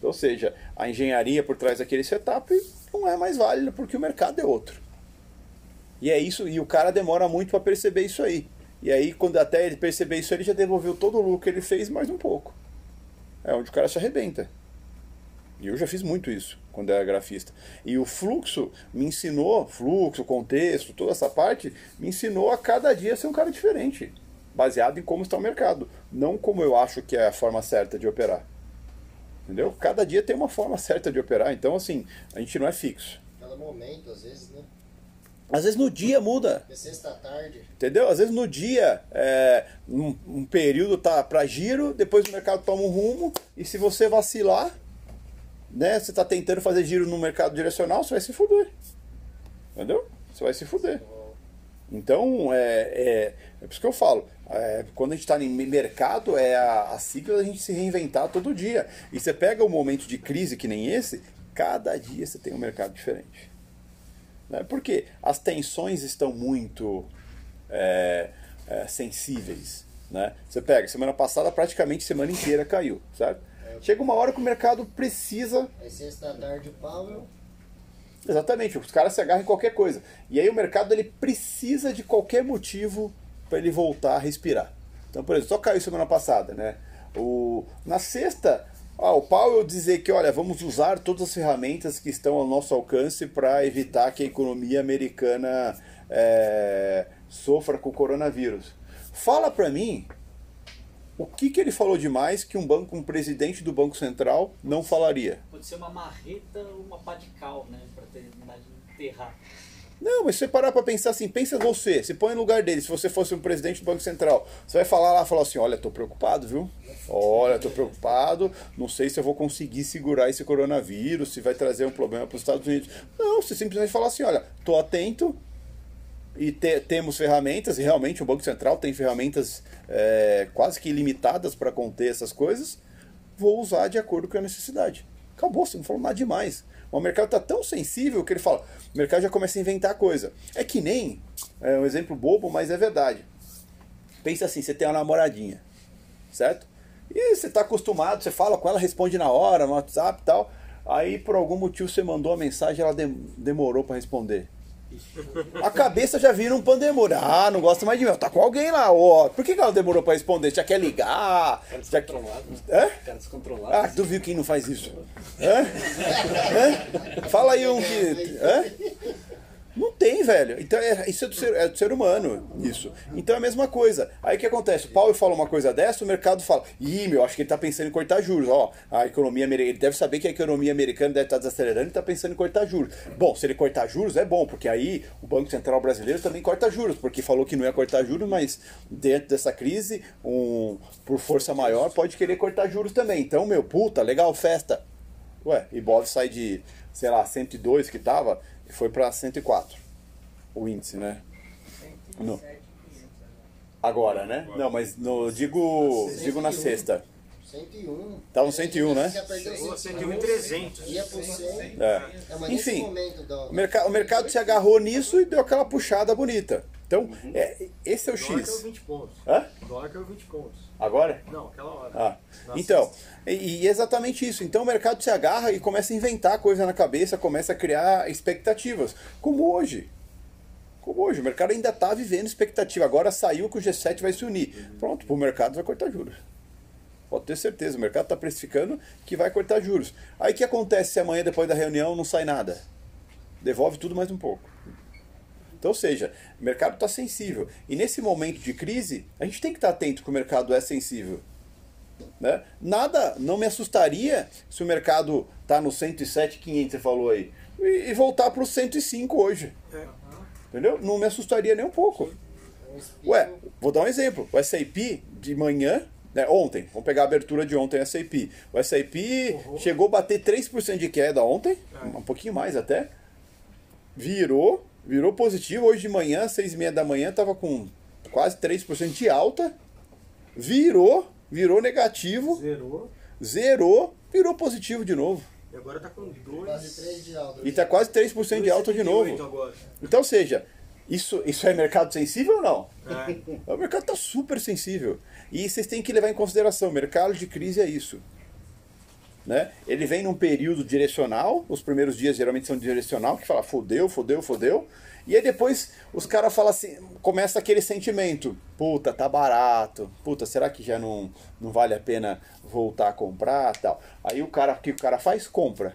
Ou seja, a engenharia por trás daquele setup não é mais válida porque o mercado é outro. E é isso, e o cara demora muito para perceber isso aí. E aí, quando até ele perceber isso, ele já devolveu todo o lucro que ele fez mais um pouco. É onde o cara se arrebenta. E eu já fiz muito isso quando era grafista. E o fluxo me ensinou, fluxo, contexto, toda essa parte, me ensinou a cada dia ser um cara diferente, baseado em como está o mercado, não como eu acho que é a forma certa de operar. Entendeu? Cada dia tem uma forma certa de operar, então assim, a gente não é fixo. Cada momento, às vezes, né? Às vezes no dia muda, É sexta-tarde. Entendeu? Às vezes no dia, é, um, um período tá para giro, depois o mercado toma um rumo, e se você vacilar, né, você tá tentando fazer giro no mercado direcional, você vai se fuder. Entendeu? Você vai se fuder. Então, é, é, é por isso que eu falo. é, quando a gente está em mercado, é a, a sigla da gente se reinventar todo dia. E você pega um momento de crise que nem esse, cada dia você tem um mercado diferente. Né? Porque as tensões estão muito é, é, sensíveis. Né? Você pega, semana passada praticamente semana inteira caiu, certo? Chega uma hora que o mercado precisa Aí sexta-tarde o Powell. Exatamente, os caras se agarram em qualquer coisa. E aí o mercado ele precisa de qualquer motivo para ele voltar a respirar. Então, por exemplo, só caiu semana passada, né? O, na sexta, ah, o Powell dizer que, olha, vamos usar todas as ferramentas que estão ao nosso alcance para evitar que a economia americana é, sofra com o coronavírus. Fala para mim O que, que ele falou demais que um banco, um presidente do Banco Central não falaria? Pode ser uma marreta ou uma pá de cal, né? Pra terminar de enterrar. Não, mas se você parar pra pensar assim, pensa você, se põe no lugar dele, se você fosse um presidente do Banco Central, você vai falar lá, falar assim, olha, tô preocupado, viu? Olha, tô preocupado, não sei se eu vou conseguir segurar esse coronavírus, se vai trazer um problema para os Estados Unidos. Não, você simplesmente fala assim, olha, tô atento e te- temos ferramentas, e realmente o Banco Central tem ferramentas é, quase que ilimitadas para conter essas coisas, vou usar de acordo com a necessidade. Acabou, você não falou nada demais. O mercado está tão sensível que ele fala, o mercado já começa a inventar coisa. É que nem, é um exemplo bobo, mas é verdade. Pensa assim, você tem uma namoradinha, certo? E você está acostumado, você fala com ela, responde na hora, no WhatsApp e tal. Aí por algum motivo você mandou a mensagem, ela dem- demorou para responder. A cabeça já vira um pandemônio. Ah, não gosta mais de mim. Tá com alguém lá, ó. Por que que ela demorou pra responder? Já quer ligar? Cara Já... descontrolado. Hã? Cara descontrolado. Ah, duvido quem não faz isso. Hã? Hã? Fala aí um que. Hã? Não tem, velho. Então é, isso é do, ser, é do ser humano, isso. Então é a mesma coisa. Aí o que acontece? O Paulo fala uma coisa dessa, o mercado fala, ih, meu, acho que ele tá pensando em cortar juros. Ó, a economia americana. Ele deve saber que a economia americana deve estar desacelerando e tá pensando em cortar juros. Bom, se ele cortar juros, é bom, porque aí o Banco Central brasileiro também corta juros, porque falou que não ia cortar juros, mas dentro dessa crise, um, por força maior, pode querer cortar juros também. Então, meu, puta, legal, festa. Ué, Ibov sai de, sei lá, 102 que tava e foi pra 104. O índice, né? No- Agora, né? Não, mas no, digo, digo na sexta. 101. Tava no 101, né? Já perdeu Chegou a 100. 101 e 300. Ia pro 100. É. É, Enfim, o, merca o mercado se agarrou nisso e deu aquela puxada bonita. Então, é, esse é o Dólar caiu X. 20 pontos. Hã? Dólar caiu 20 pontos. Agora? Não, aquela hora. Ah, então, e, e exatamente isso. Então o mercado se agarra e começa a inventar coisa na cabeça, começa a criar expectativas. Como hoje. Como hoje. O mercado ainda está vivendo expectativa. Agora saiu que o G7 vai se unir. Pronto, o mercado vai cortar juros. Pode ter certeza, o mercado está precificando que vai cortar juros. Aí o que acontece se amanhã, depois da reunião, não sai nada? Devolve tudo mais um pouco. Então, ou seja, o mercado está sensível. E nesse momento de crise, a gente tem que estar atento que o mercado é sensível. Né? Nada, não me assustaria se o mercado está no 107,500, você falou aí, e, e voltar para o 105 hoje. Entendeu? Não me assustaria nem um pouco. Ué, vou dar um exemplo. O SAP de manhã, né, ontem, vamos pegar a abertura de ontem. O SAP chegou a bater 3% de queda ontem, um pouquinho mais até. Virou, virou positivo. Hoje de manhã, 6 e meia da manhã, estava com quase 3% de alta. Virou, virou negativo, Zerou. zerou, virou positivo de novo. E agora tá com 2. Quase 3 de alta. E está quase 3% de alta de novo. agora. Então, ou seja, isso, isso é mercado sensível ou não? É. O mercado está super sensível. E vocês têm que levar em consideração, mercado de crise é isso. Né? Ele vem num período direcional, os primeiros dias geralmente são direcional, que fala fodeu, fodeu, fodeu. E aí depois os caras falam assim, começa aquele sentimento, puta, tá barato, puta, será que já não, não vale a pena voltar a comprar tal. Aí o cara, o que o cara faz? Compra.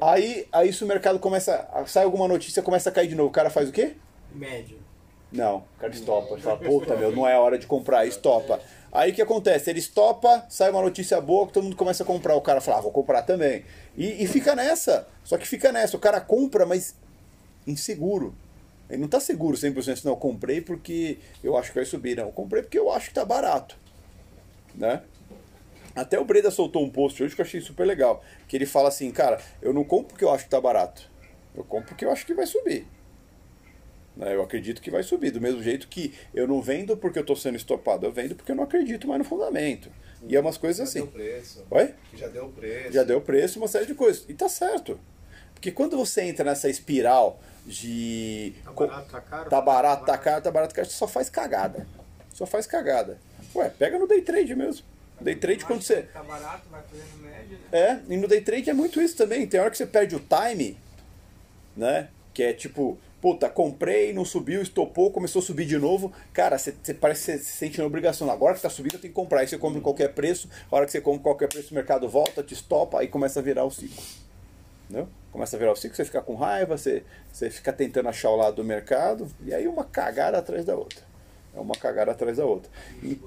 Aí Aí, se o mercado começa, sai alguma notícia, começa a cair de novo, o cara faz o quê? médio. Não, o cara estopa. Ele fala, puta, meu, não é hora de comprar, estopa. Aí o que acontece? Ele estopa, sai uma notícia boa que todo mundo começa a comprar. O cara fala, ah, vou comprar também. E, e fica nessa. Só que fica nessa. O cara compra, mas inseguro. Ele não tá seguro 100%. Não, eu comprei porque eu acho que vai subir. Não, eu comprei porque eu acho que tá barato. Né? Até o Breda soltou um post hoje que eu achei super legal. Que ele fala assim, cara, eu não compro porque eu acho que tá barato. Eu compro porque eu acho que vai subir. Né, Eu acredito que vai subir. Do mesmo jeito que eu não vendo porque eu estou sendo estopado, eu vendo porque eu não acredito mais no fundamento. E é umas coisas Já assim. deu preço. Oi? Já deu preço. Já deu preço, uma série de coisas. E tá certo. Porque quando você entra nessa espiral de. Tá barato, tá caro. Tá barato, tá caro, tá barato, tá caro, você só faz cagada. Só faz cagada. Ué, pega no day trade mesmo. Day trade quando você. Tá barato, vai fazendo média, né? É, e no day trade é muito isso também. Tem hora que você perde o time, né? Que é tipo, puta, comprei, não subiu, estopou, começou a subir de novo. Cara, você, parece que você se sente na obrigação. Agora que tá subindo, eu tenho que comprar. Aí você compra em qualquer preço. A hora que você compra em qualquer preço, o mercado volta, te estopa, aí começa a virar o ciclo. Entendeu? Começa a virar o ciclo, você fica com raiva, você, você fica tentando achar o lado do mercado, e aí uma cagada atrás da outra. É uma cagada atrás da outra. E-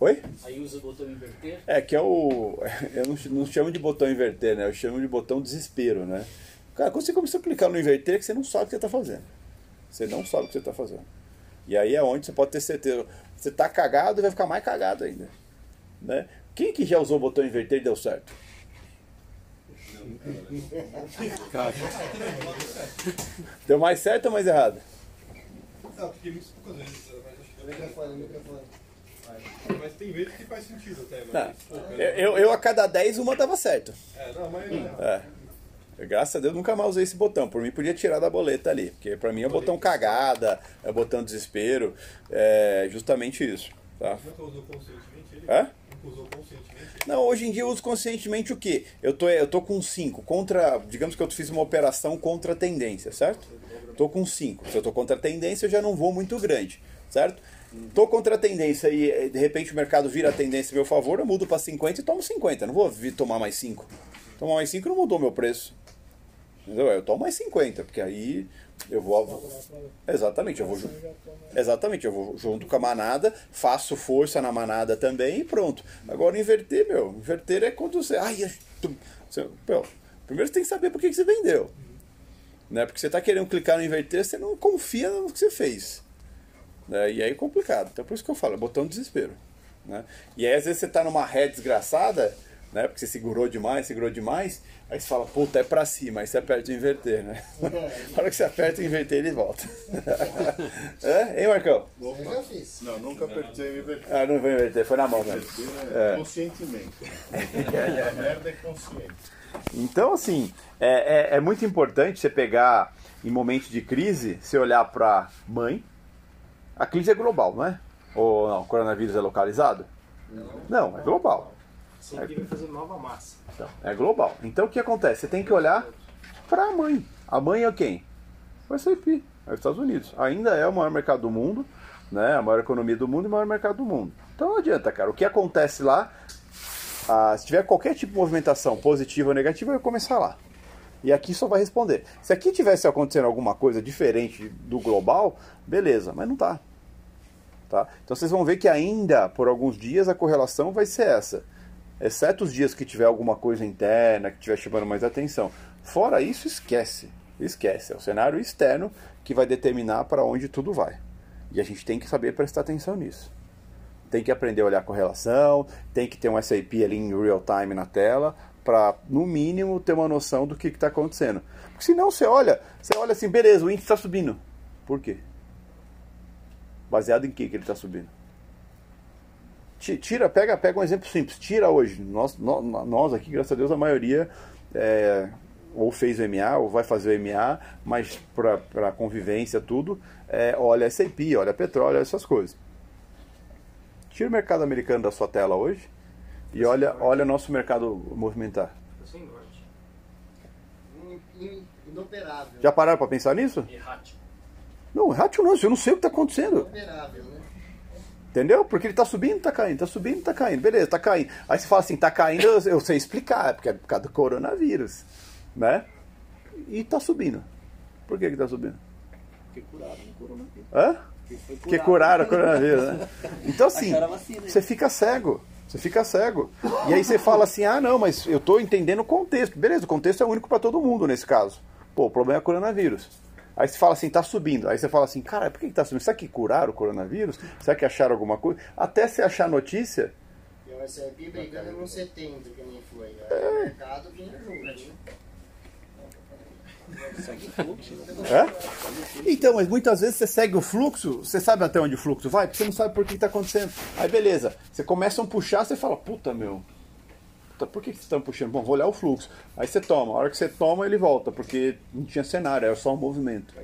Oi? Aí usa o botão inverter. É, que é o. *laughs* Eu não, não chamo de botão inverter, né? Eu chamo de botão desespero, né? Cara, quando você começa a clicar no inverter, é que você não sabe o que você está fazendo. Você não sabe o que você está fazendo. E aí é onde você pode ter certeza. Você tá cagado e vai ficar mais cagado ainda. Né? Quem que já usou o botão inverter e deu certo? *laughs* Deu mais certo ou mais errado? Não, porque muito poucas vezes, mas acho que Microfone, microfone. Mas tem vezes que faz sentido até, mas. poucas. Eu, eu, eu a cada 10 uma dava certo. É, não, mas. É. Graças a Deus nunca mais usei esse botão. Por mim podia tirar da boleta ali. Porque pra mim é o botão cagada, é o botão desespero. É justamente isso. Tá? Nunca usou conscientemente ele? Hã? Nunca usou conscientemente? Não, hoje em dia eu uso conscientemente o quê? Eu tô, eu tô com 5 contra. Digamos que eu fiz uma operação contra a tendência, certo? Tô com 5. Se eu tô contra a tendência, eu já não vou muito grande, certo? Tô contra a tendência e eh, de repente o mercado vira a tendência a meu favor, eu mudo para 50 e tomo 50. Não vou vir tomar mais 5. Tomar mais 5 não mudou meu preço. Entendeu? Eu tomo mais 50, porque aí eu vou. Exatamente, eu vou junto. Exatamente, eu vou junto com a manada, faço força na manada também e pronto. Agora inverter, meu, inverter é quando você. Ai, tu- você- meu, primeiro você tem que saber por que que você vendeu. Né? Porque você está querendo clicar no inverter, você não confia no que você fez. Né? E aí é complicado. Então por isso que eu falo, é botão de desespero. Né? E aí às vezes você está numa ré desgraçada, né? Porque você segurou demais, segurou demais, aí você fala, puta, é pra cima, aí você aperta o inverter, né? *laughs* Na hora que você aperta o inverter, ele volta. *laughs* é? Hein, Marcão? Eu já fiz. Não, nunca apertei o inverter. Ah, não vou inverter, foi na mão mesmo. Inverter é É. conscientemente. *laughs* A merda é consciente. Então, assim, é, é, é muito importante você pegar, em momentos de crise, você olhar para mãe. A crise é global, não é? Ou não, o coronavírus é localizado? Não, é global. Sempre vai fazer nova massa. Então, é global. Então, o que acontece? Você tem que olhar para a mãe. A mãe é quem? O S&P, é os Estados Unidos. Ainda é o maior mercado do mundo, né? a maior economia do mundo e o maior mercado do mundo. Então, não adianta, cara. O que acontece lá, ah, se tiver qualquer tipo de movimentação, positiva ou negativa, vai começar lá. E aqui só vai responder. Se aqui tivesse acontecendo alguma coisa diferente do global, beleza, mas não tá. Tá? Então vocês vão ver que ainda por alguns dias a correlação vai ser essa. Exceto os dias que tiver alguma coisa interna, que estiver chamando mais atenção. Fora isso, esquece. Esquece. É o cenário externo que vai determinar para onde tudo vai. E a gente tem que saber prestar atenção nisso. Tem que aprender a olhar a correlação, tem que ter um SAP ali em real time na tela, para, no mínimo, ter uma noção do que está acontecendo. Porque senão você olha, você olha assim, beleza, o índice está subindo. Por quê? Baseado em que, que ele está subindo? Ti- Tira, pega, pega um exemplo simples. Tira hoje. Nós, nó- nós aqui, graças a Deus, a maioria é, ou fez o MA ou vai fazer o MA, mas para convivência, tudo, é, olha S&P, olha petróleo, olha essas coisas. Tira o mercado americano da sua tela hoje e olha, olha nosso mercado movimentar. In- Inoperável. Já pararam para pensar nisso? Errático. Não, rádio não, eu não sei o que está acontecendo. Inoperável, né? Entendeu? Porque ele tá subindo, tá caindo, tá subindo, tá caindo. Beleza, tá caindo. Aí você fala assim, tá caindo, eu, eu sei explicar, é porque é por causa do coronavírus. Né? E tá subindo. Por que que tá subindo? Porque curaram o coronavírus. Hã? Porque Porque curaram o coronavírus, né? Então *laughs* assim, você fica cego. Você fica cego. E aí você fala assim, ah não, mas eu tô entendendo o contexto. Beleza, o contexto é único para todo mundo nesse caso. Pô, o problema é o coronavírus. Aí você fala assim, tá subindo. Aí você fala assim, cara, por que, que tá subindo? Será que curaram o coronavírus? Será que acharam alguma coisa? Até você achar notícia, E o S&P brigando no 70, que nem foi. Aí O mercado vinha junto, né? É? Então, mas muitas vezes você segue o fluxo, você sabe até onde o fluxo vai, porque você não sabe por que está acontecendo. Aí beleza, você começa a puxar, você fala, puta meu, puta, por que que vocês estão puxando? Bom, vou olhar o fluxo. Aí você toma, a hora que você toma, ele volta, porque não tinha cenário, era só um movimento.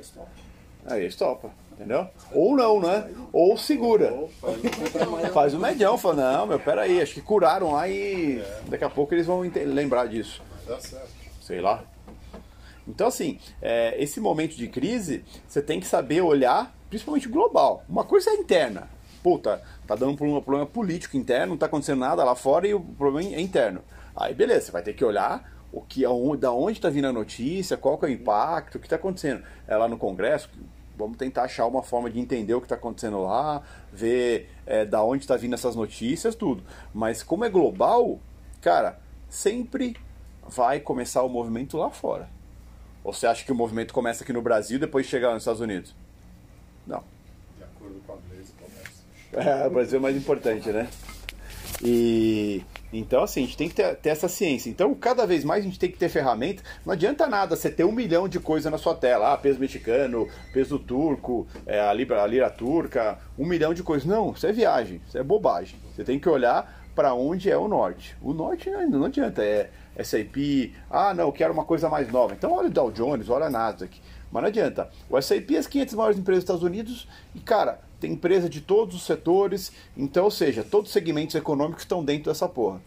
Aí estopa, entendeu? Ou não, né? Ou segura. *laughs* Faz o medião, fala, não, meu, peraí, acho que curaram lá e daqui a pouco eles vão lembrar disso. Sei lá. Então, assim, é, esse momento de crise, você tem que saber olhar, principalmente global. Uma coisa é interna. Puta, tá dando um problema, político interno, não tá acontecendo nada lá fora e o problema é interno. Aí, beleza, você vai ter que olhar o que, da onde está vindo a notícia, qual que é o impacto, o que está acontecendo. É lá no Congresso, Vamos tentar achar uma forma de entender o que está acontecendo lá, ver é, da onde está vindo essas notícias, tudo. Mas como é global, cara, sempre vai começar o movimento lá fora. Ou você acha que o movimento começa aqui no Brasil e depois chega lá nos Estados Unidos? Não. De acordo com a. *laughs* É, o Brasil é mais importante, né? E então, assim, a gente tem que ter, ter, essa ciência. Então, cada vez mais a gente tem que ter ferramenta. Não adianta nada você ter um milhão de coisas na sua tela. Ah, peso mexicano, peso turco, é, a, libra, a lira turca, um milhão de coisas. Não, isso é viagem, isso é bobagem. Você tem que olhar para onde é o norte. O norte não, não adianta, é SAP. Ah, não, eu quero uma coisa mais nova. Então, olha o Dow Jones, olha a Nasdaq. Mas não adianta. O SAP é as 500 maiores empresas dos Estados Unidos e, cara, tem empresa de todos os setores. Então, ou seja, todos os segmentos econômicos estão dentro dessa porra.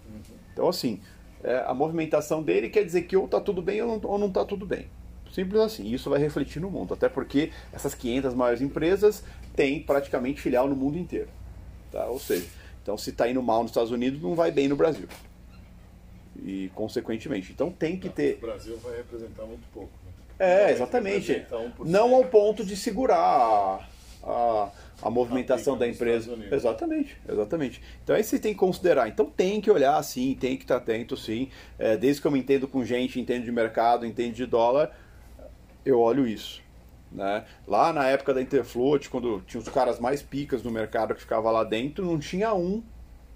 Então, assim, é, a movimentação dele quer dizer que ou tá tudo bem ou não, ou não tá tudo bem. Simples assim. Isso vai refletir no mundo. Até porque essas 500 maiores empresas têm praticamente filial no mundo inteiro. Tá? Ou seja, então se está indo mal nos Estados Unidos, não vai bem no Brasil. E consequentemente. Então tem que ter. O Brasil vai representar muito pouco. É, exatamente. Não ao ponto de segurar a, a, a movimentação da empresa. Exatamente, exatamente. Então aí você tem que considerar. Então tem que olhar sim, tem que estar atento sim. É, desde que eu me entendo com gente, entendo de mercado, entendo de dólar, eu olho isso. Né? Lá na época da Interfloat, quando tinha os caras mais picas no mercado que ficava lá dentro, não tinha um,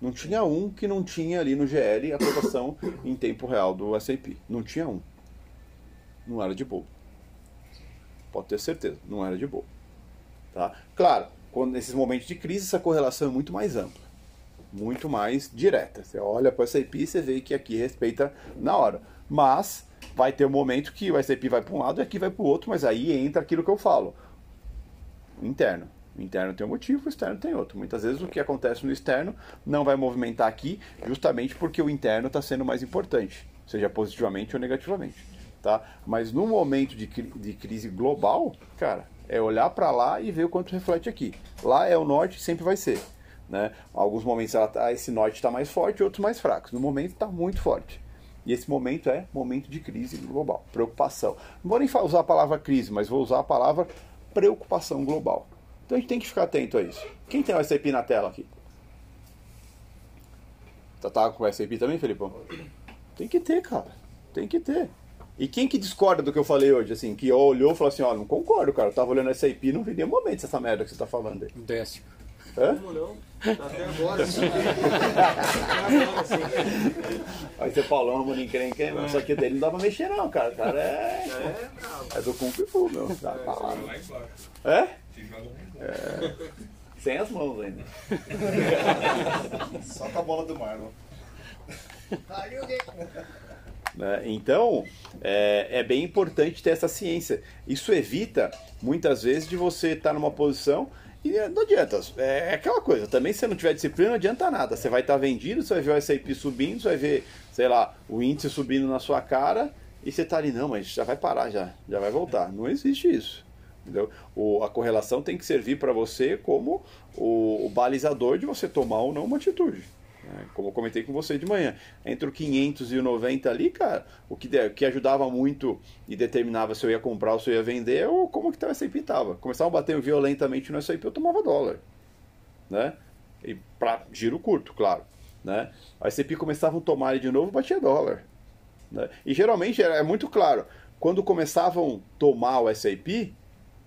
não tinha um que não tinha ali no GL a cotação em tempo real do SAP. Não tinha um. Não era de boa. Pode ter certeza, não era de boa. Tá? Claro, quando, nesses momentos de crise, essa correlação é muito mais ampla, muito mais direta. Você olha para o SAP e você vê que aqui respeita na hora. Mas vai ter um momento que o SAP vai para um lado e aqui vai para o outro, mas aí entra aquilo que eu falo. Interno. O interno tem um motivo, o externo tem outro. Muitas vezes o que acontece no externo não vai movimentar aqui, justamente porque o interno está sendo mais importante, seja positivamente ou negativamente. Tá? Mas no momento de, de crise global, cara, é olhar para lá e ver o quanto reflete aqui. Lá é o norte, sempre vai ser. Né? Alguns momentos tá, esse norte está mais forte, outros mais fracos. No momento está muito forte. E esse momento é momento de crise global, preocupação. Não vou nem usar a palavra crise, mas vou usar a palavra preocupação global. Então a gente tem que ficar atento a isso. Quem tem o SAP na tela aqui? Tá, tá com o SAP também, Felipão? Tem que ter, cara. Tem que ter. E quem que discorda do que eu falei hoje, assim, que olhou e falou assim, ó, não concordo, cara, eu tava olhando essa IP, não vi nenhum momento essa merda que você tá falando aí. Desce. Hã? Como não? Até agora, sim. *laughs* Aí você falou, uma mulher encrenca, mas só que dele não dá pra mexer não, cara. O cara é... É, do Kung Fu, meu. Tá falando. É? É. Sem as mãos ainda. *laughs* Só com a bola do Marlon. Né? Então, é, é, bem importante ter essa ciência. Isso evita, muitas vezes, de você estar numa posição e não adianta. É aquela coisa, também se você não tiver disciplina, não adianta nada. Você vai estar vendido, você vai ver o SAP subindo, você vai ver, sei lá, o índice subindo na sua cara e você está ali, não, mas já vai parar, já, já vai voltar. Não existe isso. Entendeu? O, a correlação tem que servir para você como o, o balizador de você tomar ou não uma atitude. Né? Como eu comentei com você de manhã, entre o 500 e o 90 ali, cara, o que, que ajudava muito e determinava se eu ia comprar ou se eu ia vender, ou como que o S&P estava. Começava a bater violentamente no S&P, eu tomava dólar, né? E para giro curto, claro, né? A S&P começava a tomar ele de novo, batia dólar. Né? E geralmente é muito claro, quando começavam a tomar o S&P,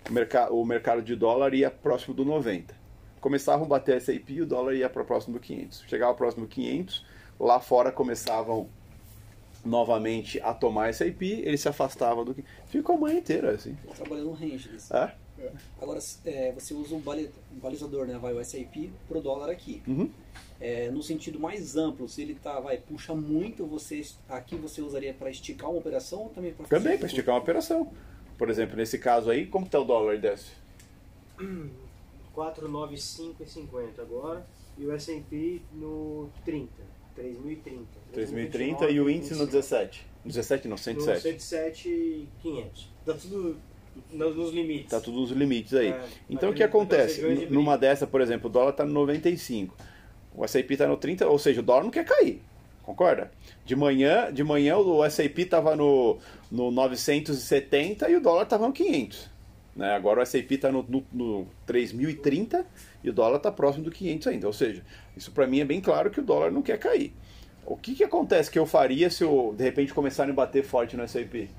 o, merc o mercado de dólar ia próximo do 90 começavam a bater a SAP e o dólar ia para próximo do 500. Chegava próximo do 500, lá fora começavam novamente a tomar SAP, ele se afastava do que. Ficou a manhã inteira, assim. Trabalhando no range. Assim. É? Agora, é, você usa um, balizador, né? Vai o SAP pro dólar aqui. Uhum. É, no sentido mais amplo, se ele tá, vai, puxa muito, você aqui você usaria para esticar uma operação ou também para Também para esticar uma operação. Por exemplo, nesse caso aí, como está o dólar desce? *clears throat* 495,50 agora e o S&P no 30, 3030. 3030 e o índice no 17. 17 não, 107. No 107,500. Tá tudo nos, nos limites. Tá tudo nos limites aí. É, então o que acontece? Numa dessa, por exemplo, o dólar tá no 95. O S&P tá no 30, ou seja, o dólar não quer cair. Concorda? De manhã, de manhã o S&P tava no, no 970 e o dólar tava no 500. Né? Agora o S&P está no, no, no 3.030 e o dólar está próximo do 500 ainda. Ou seja, isso para mim é bem claro que o dólar não quer cair. O que, que acontece que eu faria se eu, de repente, começarem a bater forte no S&P?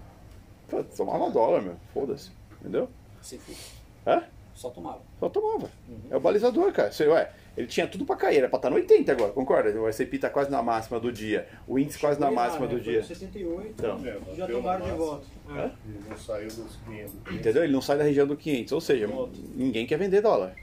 Tomava dólar, meu. Foda-se. Entendeu? Se. É? Só tomava. Só tomava. É o balizador, cara. Você, ué, ele tinha tudo pra cair, era pra estar no 80 agora, concorda? O S&P tá quase na máxima do dia, o índice quase na máxima né? do dia. 68, Então. É, já tomaram de volta. É? E não saiu dos 500. Entendeu? Ele não sai da região do 500, ou seja, ninguém quer vender dólar.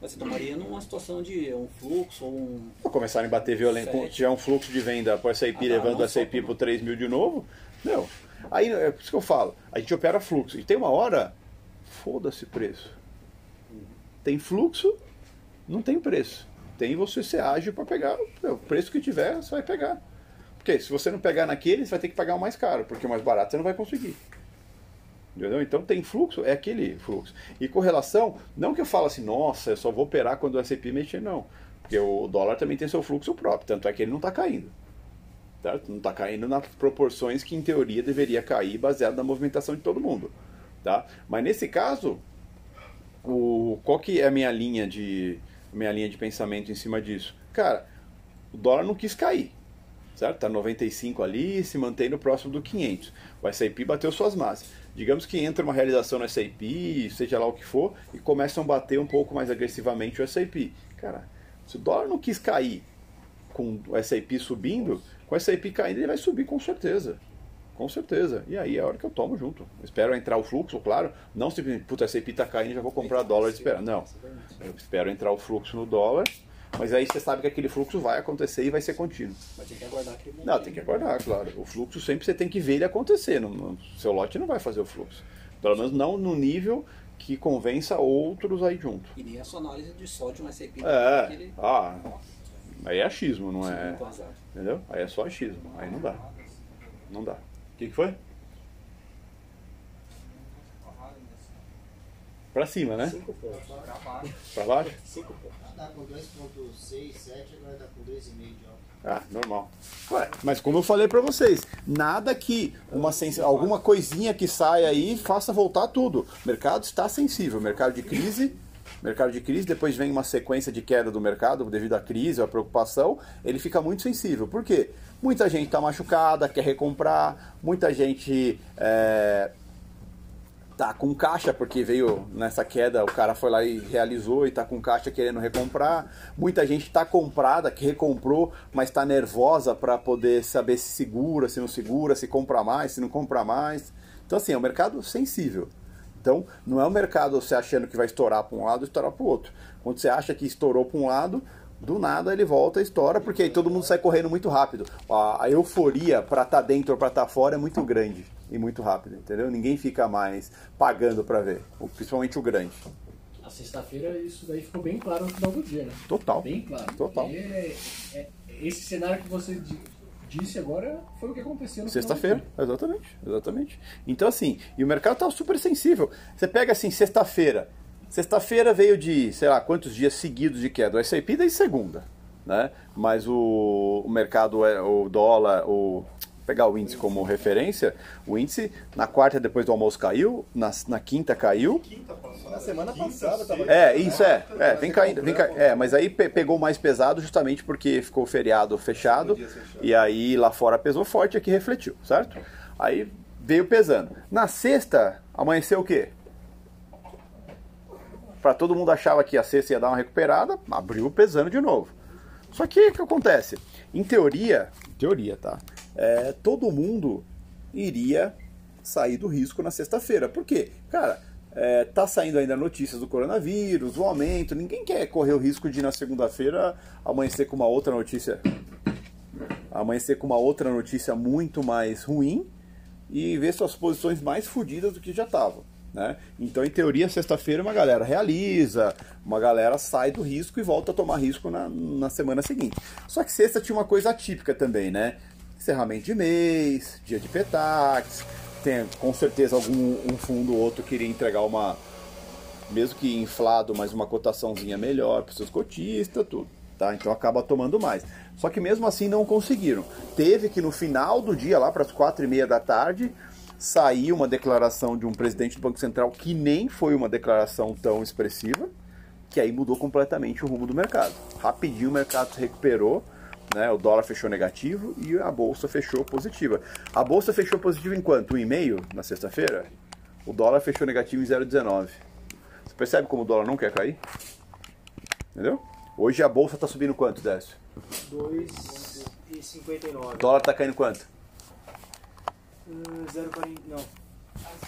Mas você tomaria numa situação de um fluxo ou um. Se começarem a bater violento, se tiver um fluxo de venda para o S&P Ah, tá, levando não o S&P para 3 mil de novo, não. Aí é por isso que eu falo, a gente opera fluxo. E tem uma hora, foda-se preço. Tem fluxo, não tem preço. Tem você ser ágil para pegar o preço que tiver, você vai pegar. Porque se você não pegar naquele, você vai ter que pagar o mais caro, porque o mais barato você não vai conseguir. Entendeu? Então tem fluxo, é aquele fluxo. E correlação, não que eu falo assim, nossa, eu só vou operar quando o S&P mexer, não. Porque o dólar também tem seu fluxo próprio, tanto é que ele não está caindo. Certo? Não está caindo nas proporções que em teoria deveria cair, baseado na movimentação de todo mundo. Tá? Mas nesse caso, o, qual que é a minha linha de minha linha de pensamento em cima disso? Cara, o dólar não quis cair. Certo? Tá 95 ali, se mantém no próximo do 500. O S&P bateu suas massas. Digamos que entra uma realização no S&P, seja lá o que for, e começam a bater um pouco mais agressivamente o S&P. Cara, se o dólar não quis cair com o S&P subindo, com o S&P caindo ele vai subir com certeza. Com certeza. E aí é a hora que eu tomo junto. Espero entrar o fluxo, claro. Não simplesmente, puta, o S&P tá caindo, já vou comprar dólar e esperar. Não. Eu espero entrar o fluxo no dólar, mas aí você sabe que aquele fluxo vai acontecer e vai ser contínuo. Mas tem que aguardar aquele momento. Não, tem que aguardar, claro. O fluxo sempre você tem que ver ele acontecer. Não- seu lote não vai fazer o fluxo. Pelo menos não no nível que convença outros aí junto. E nem a sua análise de só de um S&P. É. aquele- Ah, aí é achismo, não é. Exato. Entendeu? Aí é só achismo. Aí não dá. Não dá. O que, que foi? Pra cima, né? Cinco pontos. Pra baixo? Cinco pontos. Tá com 2.6, 7, agora tá com 2,5 de alta. Ah, normal. Ué, mas como eu falei pra vocês, nada que uma sens... alguma coisinha que saia aí faça voltar tudo. O mercado está sensível. Mercado de crise, mercado de crise, depois vem uma sequência de queda do mercado devido à crise, à preocupação, ele fica muito sensível. Por quê? Muita gente está machucada, quer recomprar, muita gente é, tá com caixa porque veio nessa queda, o cara foi lá e realizou e tá com caixa querendo recomprar. Muita gente tá comprada, que recomprou, mas tá nervosa para poder saber se segura, se não segura, se compra mais, se não compra mais. Então assim, é um mercado sensível. Então, não é um mercado você achando que vai estourar para um lado e estourar para o outro. Quando você acha que estourou para um lado, do nada ele volta e estoura, porque aí todo mundo sai correndo muito rápido. A, a euforia para estar dentro ou para estar fora é muito grande e muito rápido, entendeu? Ninguém fica mais pagando para ver, o- principalmente o grande. A sexta-feira isso daí ficou bem claro no final do dia, né? Total. Bem claro. Total. E é- é- esse cenário que você di- disse agora foi o que aconteceu no final do Sexta-feira, dia. exatamente, exatamente. Então assim, e o mercado tá super sensível. Você pega assim, sexta-feira. Sexta-feira veio de, sei lá, quantos dias seguidos de queda. O S&P desde segunda, né? Mas o, o mercado, é- o dólar, o pegar o índice como referência, o índice na quarta depois do almoço caiu, na, na quinta caiu, Na semana passada tava. é, isso é. É, vem caindo, vem caindo. É, mas aí pe- pegou mais pesado justamente porque ficou o feriado fechado. E aí lá fora pesou forte, aqui refletiu, certo? Aí veio pesando. Na sexta, amanheceu o quê? Pra todo mundo achava que a sexta ia dar uma recuperada, abriu pesando de novo. Só que o que acontece? Em teoria, teoria, tá? É, todo mundo iria sair do risco na sexta-feira. Por quê? Cara, é, tá saindo ainda notícias do coronavírus, o aumento. Ninguém quer correr o risco de na segunda-feira amanhecer com uma outra notícia. Amanhecer com uma outra notícia muito mais ruim e ver suas posições mais fodidas do que já estavam. Né? Então, em teoria, sexta-feira uma galera realiza, uma galera sai do risco e volta a tomar risco na, na semana seguinte. Só que sexta tinha uma coisa atípica também, né? Encerramento de mês, dia de petax, tem com certeza algum um fundo ou outro queria entregar uma, mesmo que inflado, mas uma cotaçãozinha melhor para os seus cotistas, tudo. Tá? Então acaba tomando mais. Só que mesmo assim não conseguiram. Teve que no final do dia, lá para as quatro e meia da tarde, sair uma declaração de um presidente do Banco Central que nem foi uma declaração tão expressiva, que aí mudou completamente o rumo do mercado. Rapidinho o mercado se recuperou, né? o dólar fechou negativo e a bolsa fechou positiva. A bolsa fechou positiva em quanto? 1,5 na sexta-feira? O dólar fechou negativo em 0,19. Você percebe como o dólar não quer cair? Entendeu? Hoje a bolsa está subindo quanto, Décio? 2,59. O dólar está caindo quanto? Hum, 0,40. Não.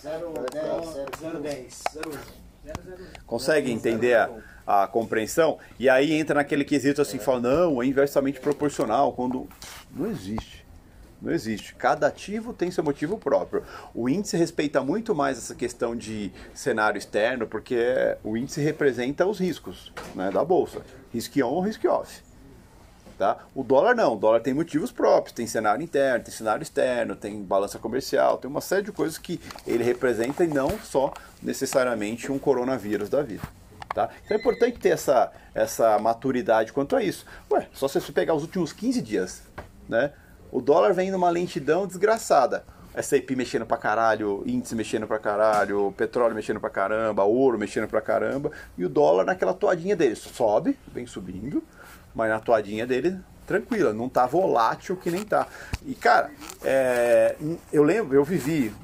0,10. 0,10. Consegue entender a, a compreensão? E aí entra naquele quesito assim, fala, não, é inversamente proporcional, quando não existe. Não existe. Cada ativo tem seu motivo próprio. O índice respeita muito mais essa questão de cenário externo, porque o índice representa os riscos né, da bolsa. Risk on risk off. Tá? O dólar não, o dólar tem motivos próprios, tem cenário interno, tem cenário externo, tem balança comercial, tem uma série de coisas que ele representa e não só necessariamente um coronavírus da vida. Tá? Então é importante ter essa, essa maturidade quanto a isso. Ué, só se você pegar os últimos 15 dias, né? O dólar vem numa lentidão desgraçada. S&P mexendo pra caralho, índice mexendo pra caralho, petróleo mexendo pra caramba, ouro mexendo pra caramba, e o dólar naquela toadinha dele. Sobe, vem subindo, mas na toadinha dele, tranquila, não tá volátil que nem tá. E cara, é, eu lembro, eu vivi,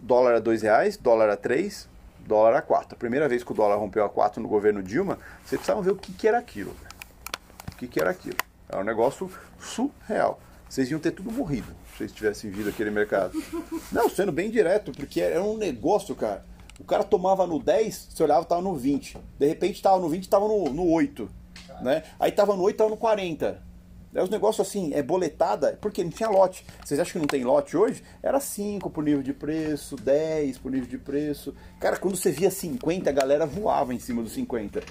dólar a dois reais, dólar a três, dólar a quatro. A primeira vez que o dólar rompeu a quatro no governo Dilma, vocês precisavam ver o que, que era aquilo. O que, que era aquilo. Era um negócio surreal. Vocês iam ter tudo morrido se vocês tivessem vindo aquele mercado. Não, sendo bem direto, porque era um negócio, cara. O cara tomava no 10, você olhava, tava no 20. De repente tava no 20, tava no, no 8. Né? Aí tava no 8, tava no 40. É os negócios assim, é boletada, porque não tinha lote. Vocês acham que não tem lote hoje? Era 5 por nível de preço, 10 por nível de preço. Cara, quando você via 50, a galera voava em cima dos 50.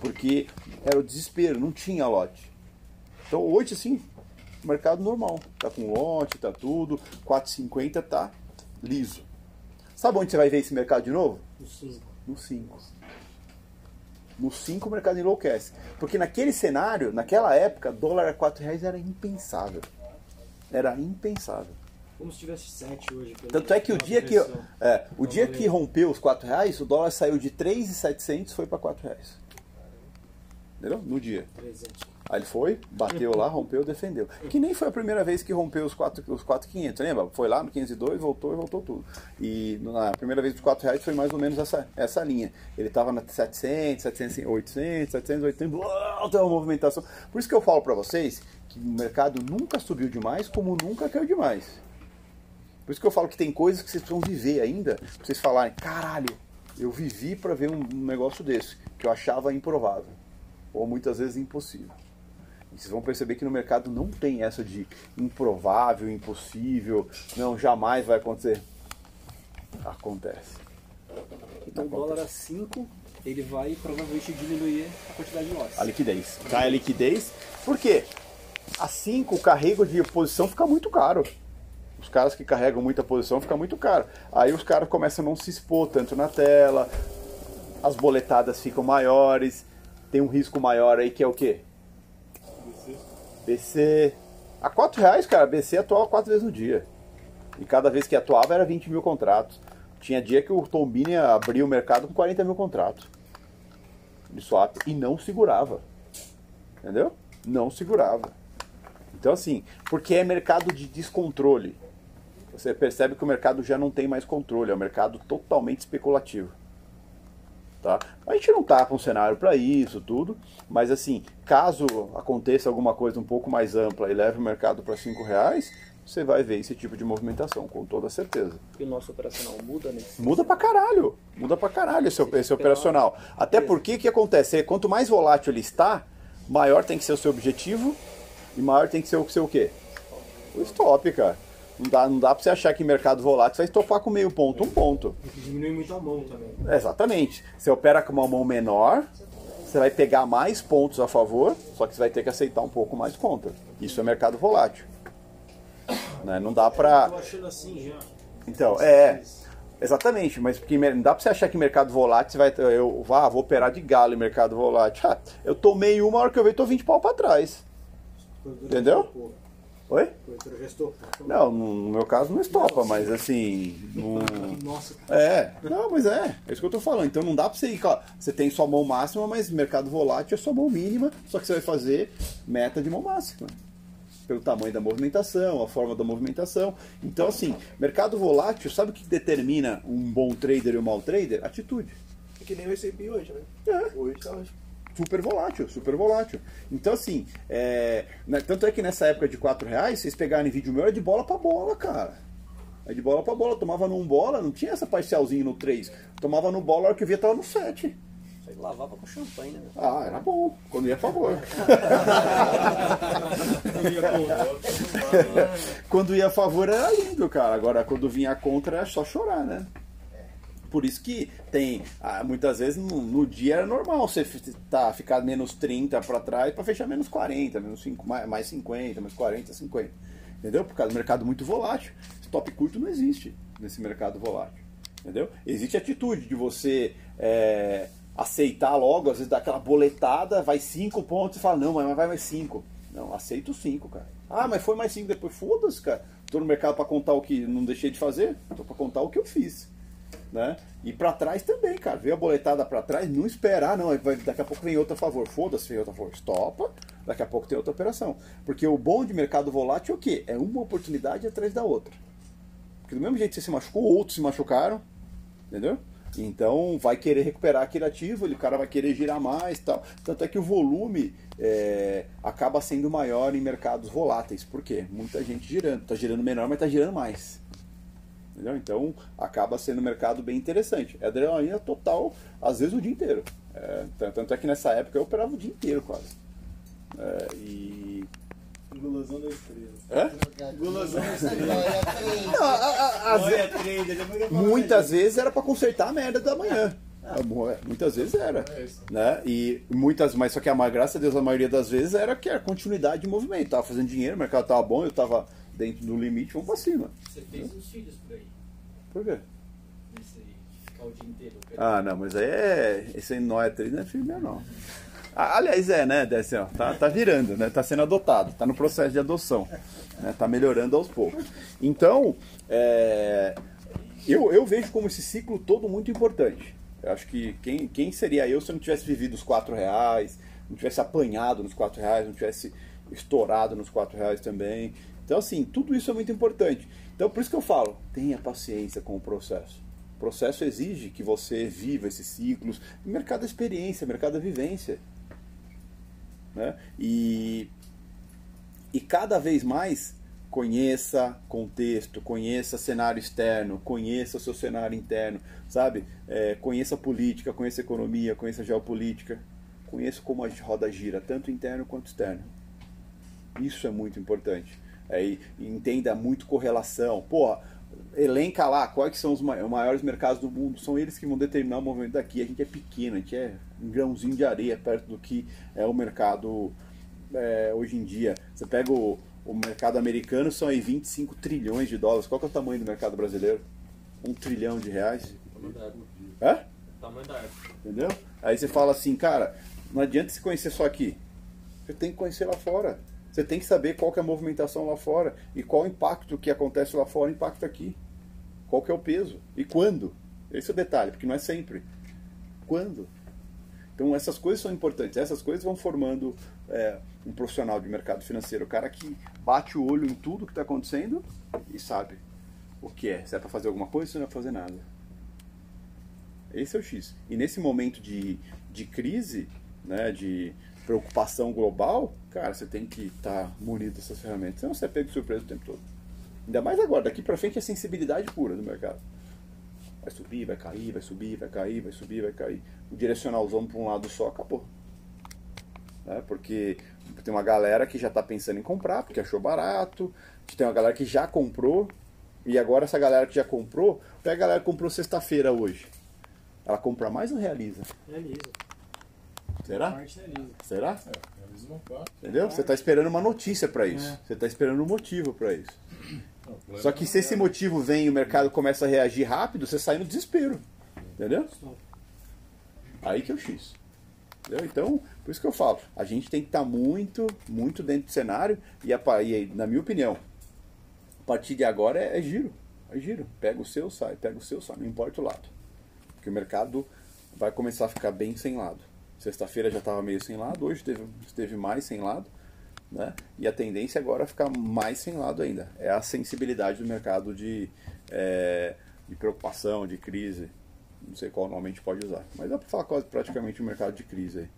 Porque era o desespero, não tinha lote. Então hoje, assim, mercado normal. Tá com lote, tá tudo. 4,50 tá liso. Sabe onde você vai ver esse mercado de novo? No 5. No 5. No 5 o mercado enlouquece. Porque naquele cenário, naquela época, dólar a 4 reais era impensável. Era impensável. Como se tivesse 7 hoje. pelo- Tanto é que o dia que, é, o Não dia valeu. que rompeu os 4 reais, o dólar saiu de 3,700 e foi para 4 reais. Entendeu? No dia. 300. Aí ele foi, bateu lá, rompeu, defendeu. Que nem foi a primeira vez que rompeu os 4, os 4,500, lembra? Foi lá no 502, voltou e voltou tudo. E na primeira vez dos 4 reais foi mais ou menos essa, essa linha. Ele estava na 700, 700, 800, 700, 800, blá, tem uma movimentação. Por isso que eu falo para vocês que o mercado nunca subiu demais, como nunca caiu demais. Por isso que eu falo que tem coisas que vocês precisam viver ainda, pra vocês falarem, caralho, eu vivi para ver um negócio desse, que eu achava improvável. Ou muitas vezes impossível. Vocês vão perceber que no mercado não tem essa de improvável, impossível, não, jamais vai acontecer. Acontece. Então o dólar a 5, ele vai provavelmente diminuir a quantidade de lotes. A liquidez. Cai a liquidez. Por quê? A 5, o carrego de posição fica muito caro. Os caras que carregam muita posição fica muito caro. Aí os caras começam a não se expor tanto na tela, as boletadas ficam maiores, tem um risco maior aí que é o quê? BC. A 4 reais, cara, BC atuava quatro vezes no dia. E cada vez que atuava era 20 mil contratos. Tinha dia que o Tombini abria o mercado com 40 mil contratos de swap e não segurava. Entendeu? Não segurava. Então, assim, porque é mercado de descontrole. Você percebe que o mercado já não tem mais controle, é um mercado totalmente especulativo. Tá? A gente não tá com cenário para isso, tudo, mas assim, caso aconteça alguma coisa um pouco mais ampla e leve o mercado para cinco reais, você vai ver esse tipo de movimentação, com toda certeza. E o nosso operacional muda nesse Muda pra caralho. Muda pra caralho esse, esse operacional. Até porque o que acontece? Quanto mais volátil ele está, maior tem que ser o seu objetivo e maior tem que ser o seu o quê? O stop, cara. Não dá, não dá pra você achar que mercado volátil você vai estopar com meio ponto, um ponto. Tem que diminuir muito a mão também. Exatamente. Você opera com uma mão menor, você vai pegar mais pontos a favor, só que você vai ter que aceitar um pouco mais contra. Isso é mercado volátil. Né? Não dá pra. Tô achando assim já. Então, é. Exatamente, mas porque não dá pra você achar que mercado volátil você vai. Eu ah, vou operar de galo em mercado volátil. Ah, eu tomei uma hora que eu vejo, tô 20 pau pra trás. Entendeu? Oi? Gestor. Não, no meu caso não estopa, mas assim. *laughs* Nossa, É, não, mas é, é isso que eu tô falando. Então não dá pra você ir, claro, você tem sua mão máxima, mas mercado volátil é sua mão mínima, só que você vai fazer meta de mão máxima. Pelo tamanho da movimentação, a forma da movimentação. Então, assim, mercado volátil, sabe o que determina um bom trader e um mau trader? Atitude. É que nem eu recebi hoje, né? É. Hoje tá Super volátil, super volátil. Então, assim, é, né, tanto é que nessa época de 4 reais, vocês pegarem vídeo meu, é de bola pra bola, cara. É de bola pra bola. Tomava num bola, não tinha essa parcialzinho no 3. Tomava no bola, a hora que eu via tava no 7. Você lavava com champanhe, né? Ah, era bom. Quando ia a favor. *laughs* *laughs* quando ia a favor era lindo, cara. Agora, quando vinha contra, era só chorar, né? Por isso que tem, ah, muitas vezes no, no dia era normal você tá, ficar menos 30 para trás para fechar menos 40, menos 5, mais, mais 50, mais 40, 50. Entendeu? Por causa do mercado muito volátil. Stop curto não existe nesse mercado volátil. Entendeu? Existe a atitude de você é, aceitar logo, às vezes dá aquela boletada, vai 5 pontos e fala, não, mas vai mais 5. Não, aceito 5, cara. Ah, mas foi mais 5 depois. Foda-se, cara. Tô no mercado para contar o que não deixei de fazer, tô para contar o que eu fiz né? E pra trás também, cara. Veio a boletada pra trás, não esperar, não. vai- Daqui a pouco vem outra a favor. Foda-se, vem outra a favor. Estopa. Daqui a pouco tem outra operação. Porque o bom de mercado volátil é o quê? É uma oportunidade atrás da outra. Porque do mesmo jeito que você se machucou, outros se machucaram. Entendeu? Então vai querer recuperar aquele ativo, ele, o cara vai querer girar mais tal. Tanto é que o volume é, acaba sendo maior em mercados voláteis. Por quê? Muita gente girando. Tá girando menor, mas tá girando mais. Entendeu? Então acaba sendo um mercado bem interessante. É adrenalina total, às vezes o dia inteiro. É, tanto é que nessa época eu operava o dia inteiro quase. É, e. Gulosão da estrela. Hã? Gulosão da estrela. Não, a- a- Olha, Muitas vezes era para consertar a merda da manhã. Ah, é, Muitas vezes era. Né? E muitas, mas só que a graças a Deus a maioria das vezes era que era continuidade de movimento. Tava fazendo dinheiro, o mercado tava bom, eu tava dentro do limite, vamos pra cima. Você fez uns filhos por aí. Por quê? Ficar o dia inteiro. Ah, não, mas aí é. Esse aí não é não é filho meu, não. Ah, aliás, é, né, Décio? ó, Tá, tá virando, né? Tá sendo adotado, tá no processo de adoção. Né? Tá melhorando aos poucos. Então, é, eu, eu vejo como esse ciclo todo muito importante. Eu acho que quem, quem seria eu se eu não tivesse vivido os 4 reais, não tivesse apanhado nos 4 reais, não tivesse estourado nos 4 reais também. Então, assim, tudo isso é muito importante. Então, por isso que eu falo, tenha paciência com o processo. O processo exige que você viva esses ciclos. Mercado experiência, mercado vivência. Né? E, e cada vez mais conheça contexto, conheça cenário externo, conheça seu cenário interno, sabe? É, conheça política, conheça economia, conheça geopolítica, conheça como a roda gira, tanto interno quanto externo. Isso é muito importante. É, entenda muito correlação. Porra, elenca lá quais são os ma- maiores mercados do mundo. São eles que vão determinar o movimento daqui. A gente é pequeno, a gente é um grãozinho de areia perto do que é o mercado é, hoje em dia. Você pega o, o mercado americano, são aí 25 trilhões de dólares. Qual que é o tamanho do mercado brasileiro? Um trilhão de reais? Tamanho da árvore. É? Tamanho da árvore. Entendeu? Aí você fala assim, cara, não adianta se conhecer só aqui. Você tem que conhecer lá fora. Você tem que saber qual que é a movimentação lá fora e qual o impacto que acontece lá fora impacta aqui. Qual que é o peso e quando. Esse é o detalhe, porque não é sempre. Quando? Então essas coisas são importantes. Essas coisas vão formando é, um profissional de mercado financeiro, o cara que bate o olho em tudo que está acontecendo e sabe o que é. Se é para fazer alguma coisa, se não é para fazer nada. Esse é o X. E nesse momento de, de crise, né, de preocupação global, cara, você tem que estar munido dessas ferramentas. Senão você é pego de surpresa o tempo todo. Ainda mais agora, daqui pra frente é sensibilidade pura do mercado. Vai subir, vai cair, vai subir, vai cair, vai subir, vai cair. O direcionalzão para um lado só acabou. Né? Porque tem uma galera que já está pensando em comprar, porque achou barato. Tem uma galera que já comprou. E agora essa galera que já comprou, pega a galera que comprou sexta-feira hoje. Ela compra mais ou realiza? Realiza. Será? Parte realiza. Entendeu? Você está esperando uma notícia para isso. É. Você está esperando um motivo para isso. Não, Só que se esse motivo vem e o mercado começa a reagir rápido, você sai no desespero. Entendeu? Aí que é o X. Entendeu? Então, por isso que eu falo, a gente tem que estar muito, muito dentro do cenário e, a e aí, na minha opinião, a partir de agora é, é giro. É giro. Pega o seu, sai, pega o seu, sai, não importa o lado. Porque o mercado vai começar a ficar bem sem lado. Sexta-feira já estava meio sem lado, hoje teve, esteve mais sem lado. Né? E a tendência agora é ficar mais sem lado ainda. É a sensibilidade do mercado de, é, de preocupação, de crise. Não sei qual nome a gente pode usar. Mas dá para falar quase praticamente o mercado de crise aí.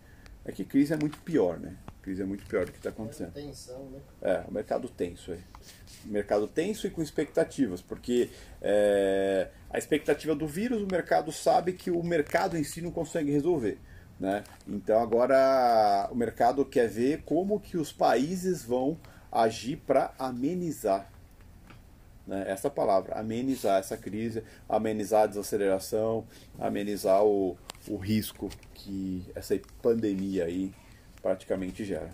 É que crise é muito pior, né? Crise é muito pior do que está acontecendo. Tensão, né? É, o mercado tenso aí. Mercado tenso e com expectativas, porque é, a expectativa do vírus, o mercado sabe que o mercado em si não consegue resolver. Né? Então agora o mercado quer ver como que os países vão agir para amenizar né? essa palavra, amenizar essa crise, amenizar a desaceleração, amenizar o, o risco que essa pandemia aí praticamente gera.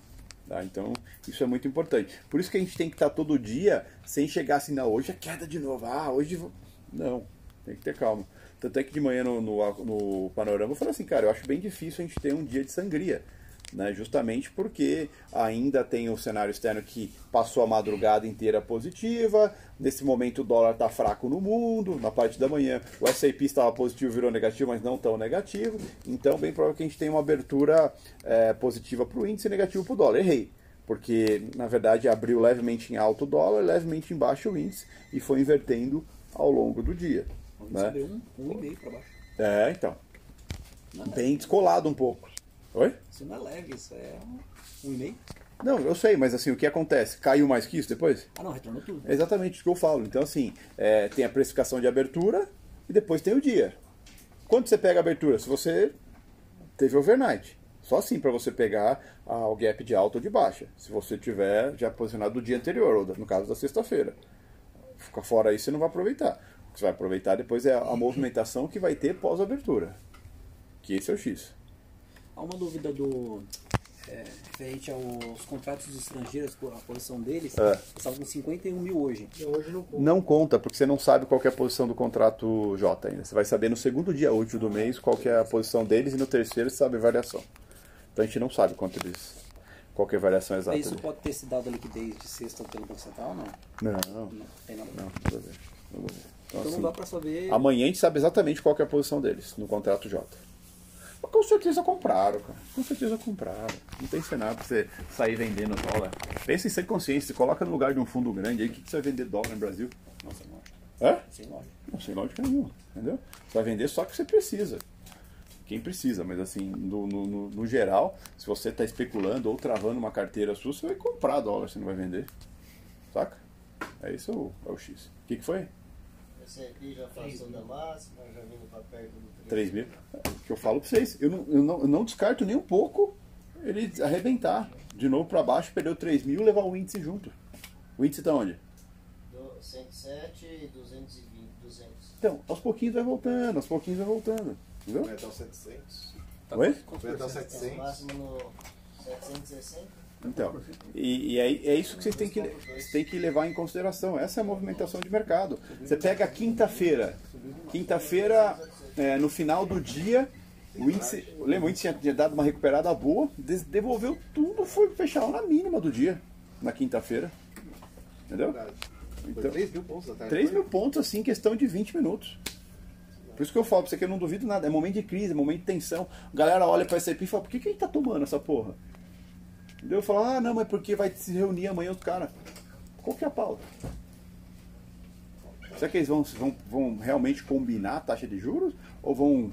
Tá? Então, isso é muito importante. Por isso que a gente tem que estar todo dia sem chegar assim, não, hoje é queda de novo, ah, hoje. vou-" Não, tem que ter calma. Tanto é que de manhã no, no, no panorama eu falei assim, cara, eu acho bem difícil a gente ter um dia de sangria. Né? Justamente porque ainda tem o cenário externo que passou a madrugada inteira positiva. Nesse momento o dólar está fraco no mundo. Na parte da manhã o S&P estava positivo, virou negativo, mas não tão negativo. Então, bem provável que a gente tenha uma abertura é, positiva para o índice e negativo para o dólar. Errei. Porque, na verdade, abriu levemente em alto o dólar, levemente em baixo o índice e foi invertendo ao longo do dia. Né? Subiu um, um e meio para baixo. É, então. Não é Bem descolado um pouco. Oi? Isso não é leve, isso é um, um e meio. Não, eu sei, mas assim, o que acontece? Caiu mais que isso depois? Ah não, retornou tudo. É exatamente isso que eu falo. Então, assim, é, tem a precificação de abertura e depois tem o dia. Quando você pega a abertura? Se você teve overnight. Só assim para você pegar ah, o gap de alta ou de baixa. Se você tiver já posicionado do dia anterior, ou no caso da sexta-feira. Fica fora aí, você não vai aproveitar. O que você vai aproveitar depois é a, movimentação que vai ter pós-abertura. Que esse é o X. Há uma dúvida do. É, referente aos contratos estrangeiros, a posição deles, É. estavam com 51 mil hoje. Hoje não Não conta, porque você não sabe qual que é a posição do contrato J ainda. Você vai saber no segundo dia útil do mês qual que é a posição deles e no terceiro você sabe a variação. Então a gente não sabe quanto eles. qual que é a variação exata. Isso ali. pode ter se dado a liquidez de sexta pelo Banco Central ou não? Não, Não, não, a ver. Nada a ver. Então, Então não assim, dá pra saber. Amanhã a gente sabe exatamente qual é a posição deles no contrato J. Mas com certeza compraram, cara. Com certeza compraram. Não tem cenário pra você sair vendendo dólar. Pensa em ser consciente. Se coloca no lugar de um fundo grande aí, o que, que você vai vender dólar no Brasil? Não, sem lógica. É? Sem lógica. Não, sem lógica nenhuma, entendeu? Você vai vender só que você precisa. Quem precisa, mas assim, no, no, no- no geral, se você está especulando ou travando uma carteira sua, você vai comprar dólar, você não vai vender. Saca? É isso o, é o X. O que, que foi? Esse aqui já passou da máxima, já vindo para perto do 3 mil. O que eu falo pra vocês. Eu não, eu não, eu não descarto nem um pouco ele arrebentar. De novo para baixo, perdeu 3 mil levar o índice junto. O índice tá onde? Do 107 e 220, 200. Então, aos pouquinhos vai voltando, aos pouquinhos vai voltando. Entendeu? Vai até os 700. Oi? Vai até os O 700. máximo no 760. Então, e, e aí é isso que vocês têm que, têm que levar em consideração. Essa é a movimentação de mercado. Você pega quinta-feira. Quinta-feira, é, no final do dia, o índice. Lembra, o índice tinha, dado uma recuperada boa, devolveu tudo, foi fechar na mínima do dia, na quinta-feira. Entendeu? Então, 3 mil pontos até. 3 mil pontos assim, em questão de 20 minutos. Por isso que eu falo pra você que eu não duvido nada. É momento de crise, é momento de tensão. A galera olha pra S&P e fala, por que, que a gente tá tomando essa porra? Eu falo, ah, não, mas porque vai se reunir amanhã os caras. Qual que é a pauta? Será que eles vão, vão, vão realmente combinar a taxa de juros? Ou vão.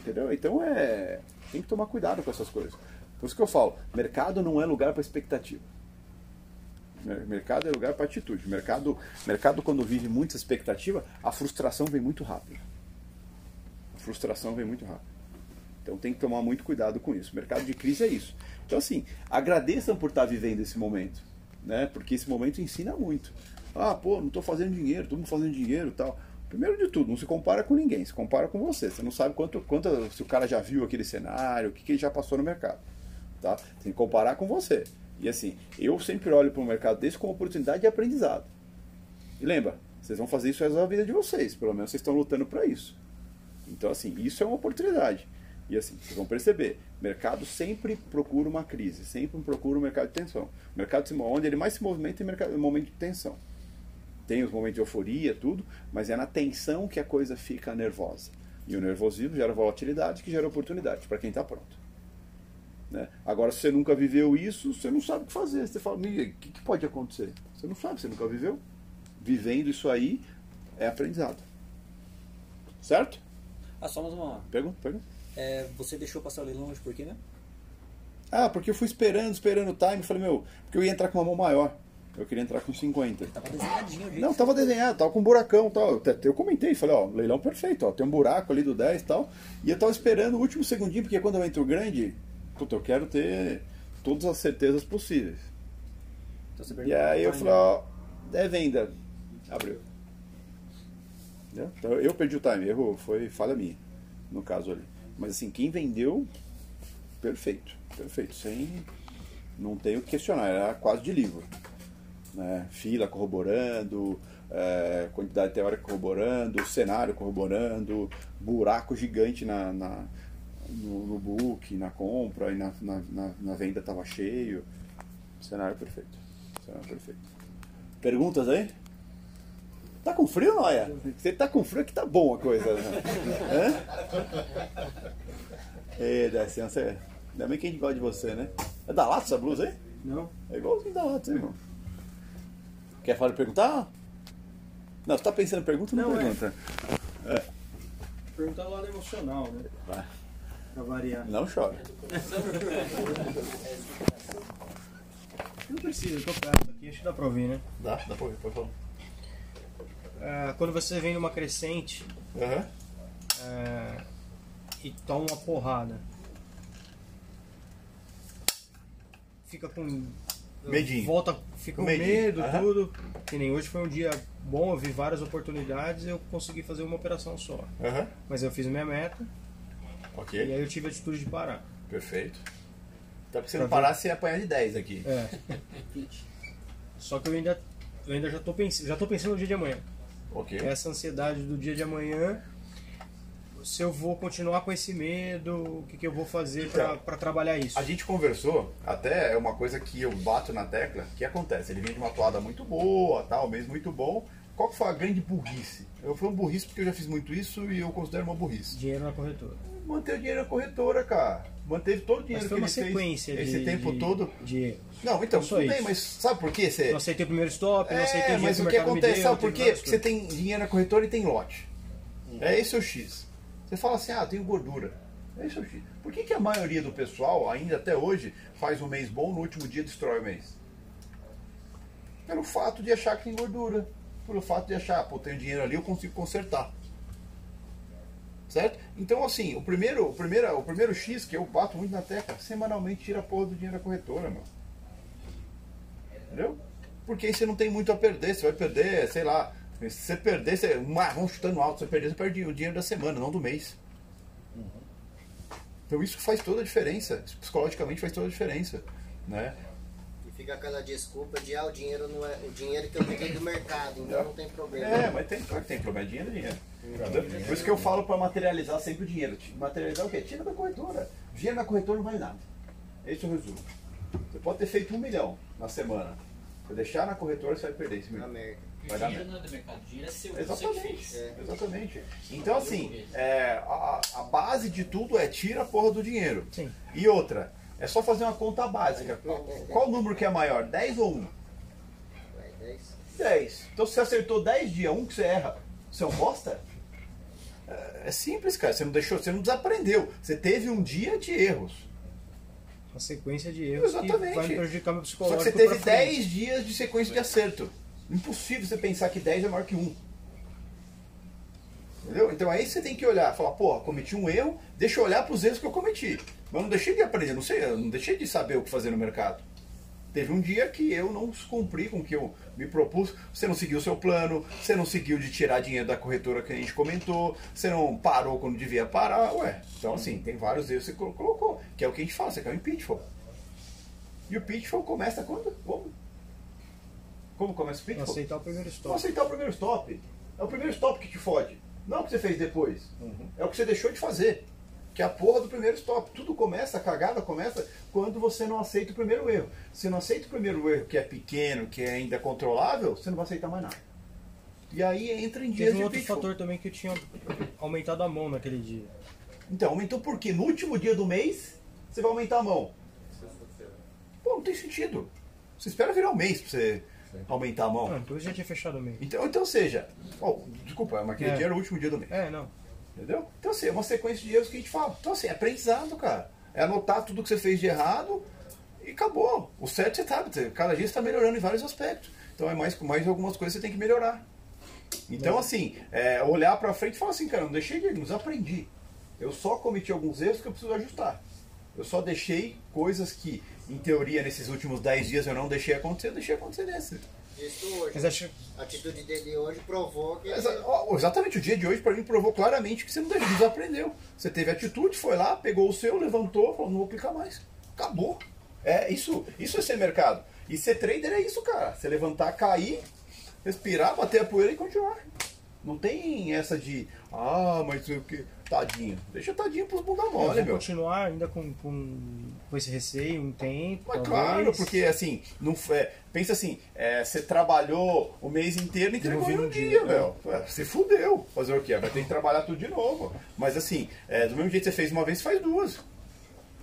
Entendeu? Então é. Tem que tomar cuidado com essas coisas. Por isso que eu falo, mercado não é lugar para expectativa. Mer- Mercado é lugar para atitude. Mercado, mercado, quando vive muita expectativa, a frustração vem muito rápido. A frustração vem muito rápido. Então tem que tomar muito cuidado com isso. Mercado de crise é isso. Então, assim, agradeçam por estar vivendo esse momento. Né? Porque esse momento ensina muito. Ah, pô, não estou fazendo dinheiro, todo mundo fazendo dinheiro tal. Primeiro de tudo, não se compara com ninguém, se compara com você. Você não sabe quanto, quanto se o cara já viu aquele cenário, o que, que ele já passou no mercado. Tá? Tem que comparar com você. E assim, eu sempre olho para o mercado desse como oportunidade de aprendizado. E lembra, vocês vão fazer isso da vida de vocês, pelo menos vocês estão lutando para isso. Então, assim, isso é uma oportunidade. E assim, vocês vão perceber, o mercado sempre procura uma crise, sempre procura um mercado de tensão. O mercado onde ele mais se movimenta é mercado- é momento de tensão. Tem os momentos de euforia, tudo, mas é na tensão que a coisa fica nervosa. E o nervosismo gera volatilidade, que gera oportunidade para quem está pronto. Né? Agora, se você nunca viveu isso, você não sabe o que fazer. Você fala, "Miguel, o que, que pode acontecer? Você não sabe, você nunca viveu. Vivendo isso aí é aprendizado. Certo? Ah, só mais uma. Pergunta, pergunta. É, você deixou passar o leilão hoje por quê, né? Ah, porque eu fui esperando, esperando o time. Falei, meu, porque eu ia entrar com uma mão maior. Eu queria entrar com 50. Tava desenhadinho, gente. Não, tava desenhado, tava com um buracão e tal. Eu, eu comentei, falei, ó, leilão perfeito, ó, tem um buraco ali do 10 e tal. E eu tava esperando o último segundinho, porque quando eu entro grande, puta, eu quero ter todas as certezas possíveis. Então E aí eu falei, ó, é venda. Abriu. Então eu perdi o time, erro foi falha minha, no caso ali. Mas assim, quem vendeu, perfeito, perfeito. Sem. Não tem o que questionar, era quase de livro. Né? Fila corroborando, é, quantidade teórica corroborando, cenário corroborando, buraco gigante na, na- no, no book, na compra e na, na, na, na venda estava cheio. Cenário perfeito. Cenário perfeito. Perguntas aí? Tá com frio, Noia? Você tá com frio que tá bom a coisa, né? *laughs* Hã? Ê, Décio, você... Ainda bem que a gente gosta de você, né? É da Lato essa blusa aí? Não. É igualzinho da Lato, hein, irmão? Quer falar perguntar? Não, você tá pensando em pergunta ou não, Não, é. pergunta? É. Perguntar o lado emocional, né? Vai. Pra variar. Não chora. Não precisa, eu tô perto aqui, acho que dá pra ouvir, né? Dá, dá pra ouvir, pode falar. Ah, quando você vem numa crescente ah, e toma uma porrada, fica com. Medinho. Volta, fica Com com medo, Aham. tudo. Que nem hoje foi um dia bom, eu vi várias oportunidades eu consegui fazer uma operação só. Aham. Mas eu fiz minha meta Ok. e aí eu tive a atitude de parar. Perfeito. Tá porque se Pra não ver- parar, você ia apanhar de 10 aqui. É. *laughs* Só que eu ainda, eu ainda já tô pensando, já tô pensando no dia de amanhã. Ok. Essa ansiedade do dia de amanhã, se eu vou continuar com esse medo, o que, que eu vou fazer Então, pra trabalhar isso. A gente conversou, até é uma coisa que eu bato na tecla, que acontece, ele vem de uma toada muito boa, tal, mesmo muito bom. Qual que foi a grande burrice? Eu falo burrice porque eu já fiz muito isso e eu considero uma burrice. Dinheiro na corretora. Manter o dinheiro na corretora, cara. Manteve todo o dinheiro Mas foi que uma ele sequência fez de, esse tempo de- todo. de. Não, então, tudo bem, isso. mas sabe por quê? Você... Não aceitei o primeiro stop, não aceitei o É, dinheiro mas o que acontece, deu. sabe por quê? Porque você tem dinheiro na corretora e tem lote. É esse o X. Você fala assim, ah, tenho gordura. É esse o X. Por que, que a maioria do pessoal, ainda até hoje, faz um mês bom no último dia destrói o mês? Pelo fato de achar que tem gordura. Pelo fato de achar, pô, tenho dinheiro ali, eu consigo consertar. Certo? Então, assim, o primeiro, o primeiro, o primeiro X que eu bato muito na tecla, semanalmente tira a porra do dinheiro da corretora, meu. Entendeu? Porque aí você não tem muito a perder. Você vai perder, sei lá. Se você perder, você, uma- vamos chutando alto, se você perder, você perde o dinheiro da semana, não do mês. Então isso faz toda a diferença. Psicologicamente faz toda a diferença. Né? E fica aquela desculpa de ah, o dinheiro não é. O dinheiro que eu peguei do mercado, então não tem problema. É, mas tem, claro que tem problema. Dinheiro é dinheiro. Entendeu? Por isso que eu falo para materializar sempre o dinheiro. Materializar o quê? Tira da corretora. Dinheiro na corretora não vale nada. Esse é o resumo. Você pode ter feito um milhão na semana. Se deixar na corretora, você vai perder esse milhão. Vai dar dinheiro não é do mercado, o dinheiro é seu, que Exatamente. fez. Exatamente. Então, assim, é, a, a base de tudo é tira a porra do dinheiro. Sim. E outra, é só fazer uma conta básica. Qual, qual número que é maior? 10 ou 1? 10. Então, se você acertou 10 dias, um que você erra, você é um bosta? É- É simples, cara. Você não deixou, você não desaprendeu. Você teve um dia de erros. Uma sequência de erros que Exatamente. vai me prejudicar meu Só que psicológico. você teve pra frente. 10 dias de sequência de acerto. Impossível você pensar que 10 é maior que 1. Entendeu? Então aí você tem que olhar, falar, pô, cometi um erro, deixa eu olhar para os erros que eu cometi. Mas eu não deixei de aprender, não sei, eu não deixei de saber o que fazer no mercado. Teve um dia que eu não cumpri com o que eu me propus. Você não seguiu o seu plano, você não seguiu de tirar dinheiro da corretora que a gente comentou, você não parou quando devia parar. Ué, então assim, tem vários erros que você colo- colocou, que é o que a gente fala, você quer um pitfall. E o pitfall começa quando? Como? Como começa o pitfall? Aceitar o primeiro stop. Aceitar o primeiro stop. É o primeiro stop que te fode. Não é o que você fez depois. É o que você deixou de fazer. Que é a porra do primeiro stop. Tudo começa, a cagada começa quando você não aceita o primeiro erro. Se não aceita o primeiro erro, que é pequeno, que é ainda controlável, você não vai aceitar mais nada. E aí entra em dias Teve um outro fator também que eu tinha aumentado a mão naquele dia. Então, aumentou por quê? No último dia do mês, você vai aumentar a mão. Pô, não tem sentido. Você espera virar o mês pra você aumentar a mão. Não, eu já tinha fechado o mês. Então, então seja, ó, desculpa, mas aquele É. dia era o último dia do mês. É, não. Entendeu? Então assim, é uma sequência de erros que a gente fala. Então assim, é aprendizado, cara. É anotar tudo que você fez de errado e acabou. O certo você sabe, cada dia você está melhorando em vários aspectos. Então é mais, mais algumas coisas que você tem que melhorar. Então assim, é, olhar pra frente e falar assim, cara, não deixei de erros, aprendi. Eu só cometi alguns erros que eu preciso ajustar. Eu só deixei coisas que, em teoria, nesses últimos 10 dias eu não deixei acontecer, eu deixei acontecer nesse. Isso hoje. Mas acho- A atitude dele hoje provou que. Exa- Exatamente, o dia de hoje pra mim provou claramente que você não desaprendeu. Você teve atitude, foi lá, pegou o seu, levantou, falou, não vou clicar mais. Acabou. É isso, isso é ser mercado. E ser trader é isso, cara. Você levantar, cair, respirar, bater a poeira e continuar. Não tem essa de, ah, mas o que. Tadinho. Deixa tadinho pros bunda mole, meu. continuar ainda com, com, com esse receio um tempo. Mas talvez. claro, porque assim, não, é, pensa assim, é, você trabalhou o mês inteiro e entregou em um dia, dia, velho. É, Você fudeu. Fazer o quê? Vai ter que trabalhar tudo de novo. Mas assim, é, do mesmo jeito que você fez uma vez, faz duas.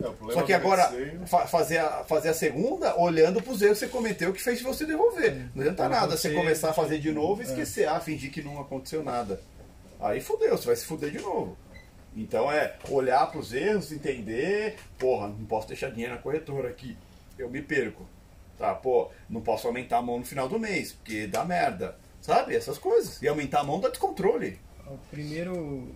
É, Só que agora, fa- fazer, a, fazer a segunda olhando pros erros que você cometeu que fez você devolver. Não adianta nada você começar a fazer de novo e É. esquecer, ah, fingir que não aconteceu nada. Aí fudeu, você vai se fuder de novo. Então é olhar pros erros, entender, porra, não posso deixar dinheiro na corretora aqui, eu me perco. Tá, pô, não posso aumentar a mão no final do mês, porque dá merda. Sabe? Essas coisas. E aumentar a mão dá descontrole. O primeiro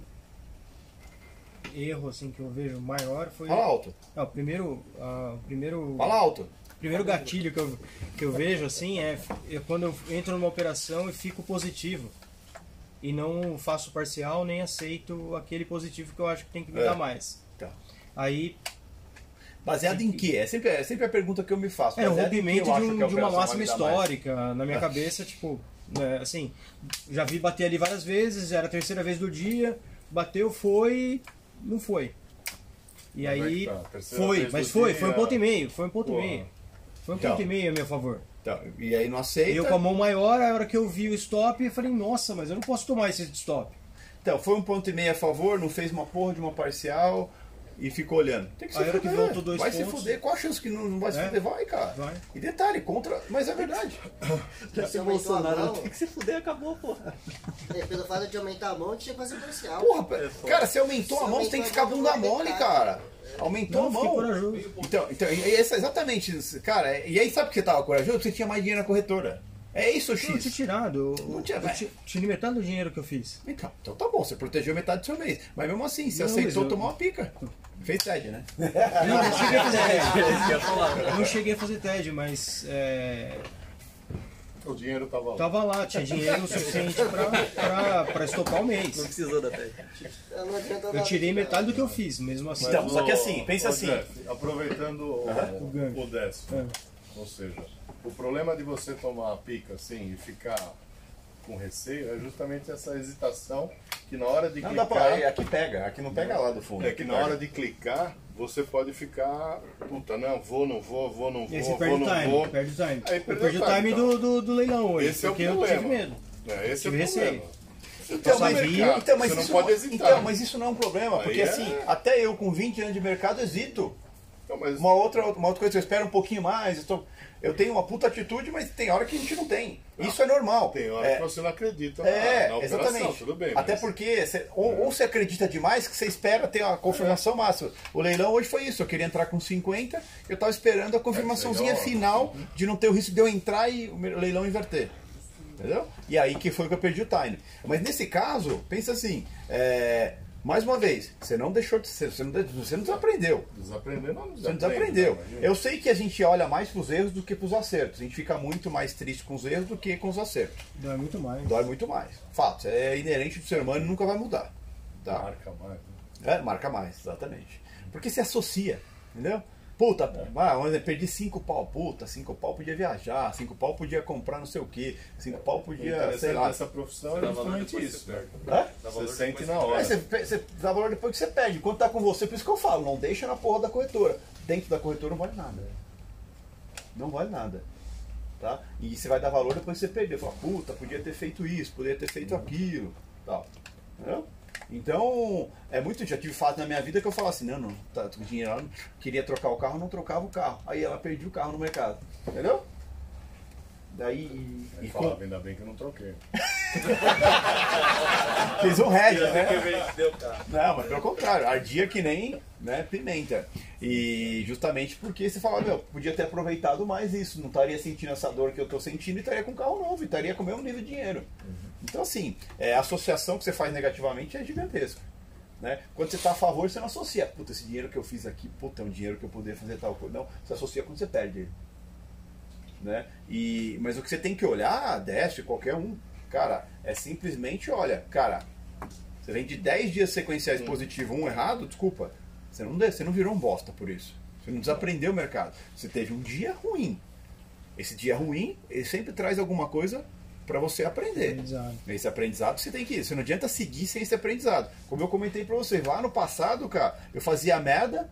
erro assim que eu vejo maior foi. Fala alto. Não, o primeiro. o primeiro. Fala alto. Primeiro gatilho que eu, que eu vejo assim é, é quando eu entro numa operação e fico positivo. E não faço parcial nem aceito aquele positivo que eu acho que tem que me É. dar mais. Tá. Aí Baseado em quê? É sempre, é sempre a pergunta que eu me faço. É, o rompimento de, um- a de uma máxima dar mais? histórica. Na minha É. cabeça, tipo, né, assim, já vi bater ali várias vezes, era a terceira vez do dia, bateu, foi, não foi. E é aí, que tá, foi, mas foi, dia- foi um ponto e meio, foi um ponto e meio. Foi um Então. ponto e meio a meu favor. Então, e aí não aceita. Eu com a mão maior, a hora que eu vi o stop, eu falei, nossa, mas eu não posso tomar esse stop. Então, foi um ponto e meio a favor, não fez uma porra de uma parcial e ficou olhando. Tem que se que fuder. voltou dois vai se pontos- fuder. Qual a chance que não, não vai se É. fuder? Vai, cara. Vai. E detalhe, contra. Mas é verdade. *laughs* Você aumentou a mão, Tem que se fuder, acabou, porra. é, pelo fato de aumentar a mão, tinha que fazer parcial. Porra, cara, você aumentou Se a mão, você tem que ficar aumentou a bunda mão, mole, cara. Aumentou Não, a mão. corajoso. Então, então e- e essa- exatamente, isso, cara. E aí sabe por que você tava corajoso? Porque você tinha mais dinheiro na corretora. É isso, Não, eu tinha X. tirado, eu, Não tinha, eu tirei metade do dinheiro que eu fiz. Então, então tá bom, você protegeu metade do seu mês. Mas mesmo assim, você Não, aceitou eu- tomar uma pica. Fez TED, né? *laughs* Não, não cheguei a fazer *laughs* É isso que eu TED. Não cheguei a fazer TED, mas é, O dinheiro tava lá. tava lá, tinha dinheiro suficiente pra, pra, pra estopar o mês. Não precisou da TED. Não Eu tirei metade do que eu fiz, mesmo assim. Então, só que assim, pensa assim. Jeff, aproveitando o, O o décimo. É. Ou seja, o problema de você tomar a pica assim e ficar com receio é justamente essa hesitação que na hora de Não dá clicar. pra. Aqui pega, aqui não pega lá do fundo. É que na hora de clicar, você pode ficar. Puta, não, vou, não vou, vou, não vou, perde vou, o não time, vou. perde o time. Aí perdi o time então. do, do, do leilão hoje, Esse é o porque eu problema. tive medo. É, esse é Tive o problema. receio. Você Então, tá mas, mercado, então, mas você isso não pode hesitar. Então, mas isso não é um problema, porque é- assim, até eu com 20 anos de mercado hesito. Então, mas- Uma outra, uma outra coisa, eu espero um pouquinho mais. Eu, tô- eu tenho uma puta atitude, mas tem hora que a gente não tem. Isso é normal. Tem hora é, que você não acredita na, é, na operação, exatamente. tudo bem. Até mas- porque você- ou, ou você acredita demais que você espera ter a confirmação máxima. O leilão hoje foi isso. Eu queria entrar com 50, eu tava esperando a confirmaçãozinha É, legal. final de não ter o risco de eu entrar e o leilão inverter. Entendeu? E aí que foi que eu perdi o time. Mas nesse caso, pensa assim, é, mais uma vez, você não deixou de ser, você não, de- você não desaprendeu. Não Você não desaprende, desaprendeu. Eu sei que a gente olha mais pros erros do que pros acertos. A gente fica muito mais triste com os erros do que com os acertos. Dói muito mais. Dói muito mais. Fato, é inerente do ser humano e nunca vai mudar. Tá? Marca mais. né? É, marca mais, exatamente. Porque se associa, entendeu? Puta, ah, perdi cinco pau. Puta, cinco pau podia viajar, cinco pau podia comprar não sei o que, cinco pau podia, sei lá. Essa profissão Você é justamente isso. você Você sente na hora. É, você, você dá valor depois que você perde. Enquanto tá com você, por isso que eu falo, não deixa na porra da corretora. Dentro da corretora não vale nada. Não vale nada. Tá? E você vai dar valor depois que você perdeu. Fala, puta, podia ter feito isso, podia ter feito aquilo. Tal. Entendeu? Então, é muito. Já tive fase na minha vida que eu falava assim: não, não, tá com dinheiro queria trocar o carro, não trocava o carro. Aí ela perdia o carro no mercado. Entendeu? Daí. Aí E falava, com, ainda bem que eu não troquei. *laughs* fez um head, né? Não, mas pelo contrário, ardia que nem né, pimenta. E justamente porque você fala, meu, podia ter aproveitado mais isso, não estaria sentindo essa dor que eu estou sentindo e estaria com um carro novo, e estaria com o mesmo nível de dinheiro. Então, assim, é, a associação que você faz negativamente é gigantesca. Né? Quando você está a favor, você não associa. Puta, esse dinheiro que eu fiz aqui, puta, é um dinheiro que eu poderia fazer tal coisa. Não, você associa quando você perde ele. Né? E, mas o que você tem que olhar, Dash, qualquer um, cara, é simplesmente, olha, cara, você vem de 10 dias sequenciais positivo, um errado, desculpa. Você não, você não virou um bosta por isso. Você não desaprendeu o mercado. Você teve um dia ruim. Esse dia ruim, ele sempre traz alguma coisa para você aprender. Aprendizado. Esse aprendizado você tem que ir. Você não adianta seguir sem esse aprendizado. Como eu comentei pra você, lá no passado, cara, eu fazia merda,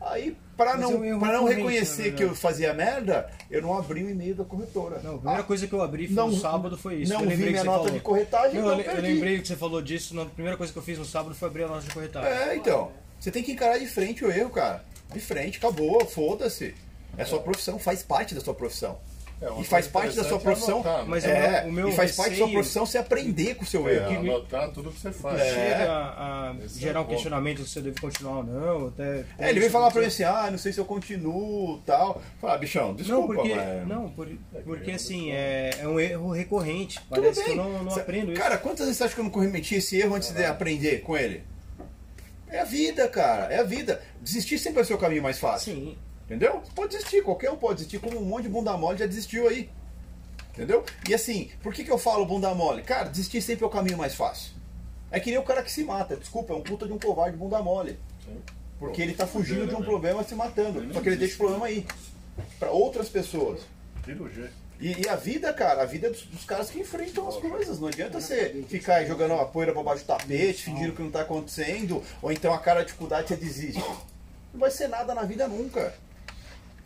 aí pra Mas não, pra não reconhecer que eu fazia merda, eu não abri o e-mail da corretora. Não, a primeira coisa que eu abri foi não- no sábado foi isso. não eu vi minha nota falou. de corretagem, Não, eu, le- eu perdi. lembrei que você falou disso. Na primeira coisa que eu fiz no sábado foi abrir a nota de corretagem. É, então. Você tem que encarar de frente o erro, cara. De frente, acabou, foda-se. É sua profissão, faz parte da sua profissão. É, uma e faz parte da sua é profissão. anotar, né? Mas o é, meu- o meu e faz parte da sua receio- profissão você aprender com o seu É, erro. anotar tudo que você faz. É. Chega a, a é gerar um questionamento se eu devo continuar ou não. Até, É, ele veio falar pra mim assim, ah, não sei se eu continuo tal. Falar, bichão, desculpa, Não, porque, mas... não, por- porque assim, é, é um erro recorrente. Parece que eu não, não aprendo isso. Cara, quantas vezes você acha que eu não cometi esse erro antes de aprender com ele? É a vida, cara, é a vida. Desistir sempre vai ser o caminho mais fácil. Sim. Entendeu? Você pode desistir, qualquer um pode desistir, como um monte de bunda mole já desistiu aí. Entendeu? E assim, por que, que eu falo bunda mole? Cara, desistir sempre é o caminho mais fácil. É que nem o cara que se mata, desculpa, é um puta de um covarde bunda mole. Porque ele tá fugindo de um problema se matando. Só que ele deixa o problema aí. Pra outras pessoas. Tira o G. E, e a vida, cara, a vida é dos, dos caras que enfrentam as coisas. Não adianta você ficar aí jogando uma poeira pra baixo do tapete, fingindo que não tá acontecendo, ou então a cara de dificuldade você desiste. Não vai ser nada na vida nunca.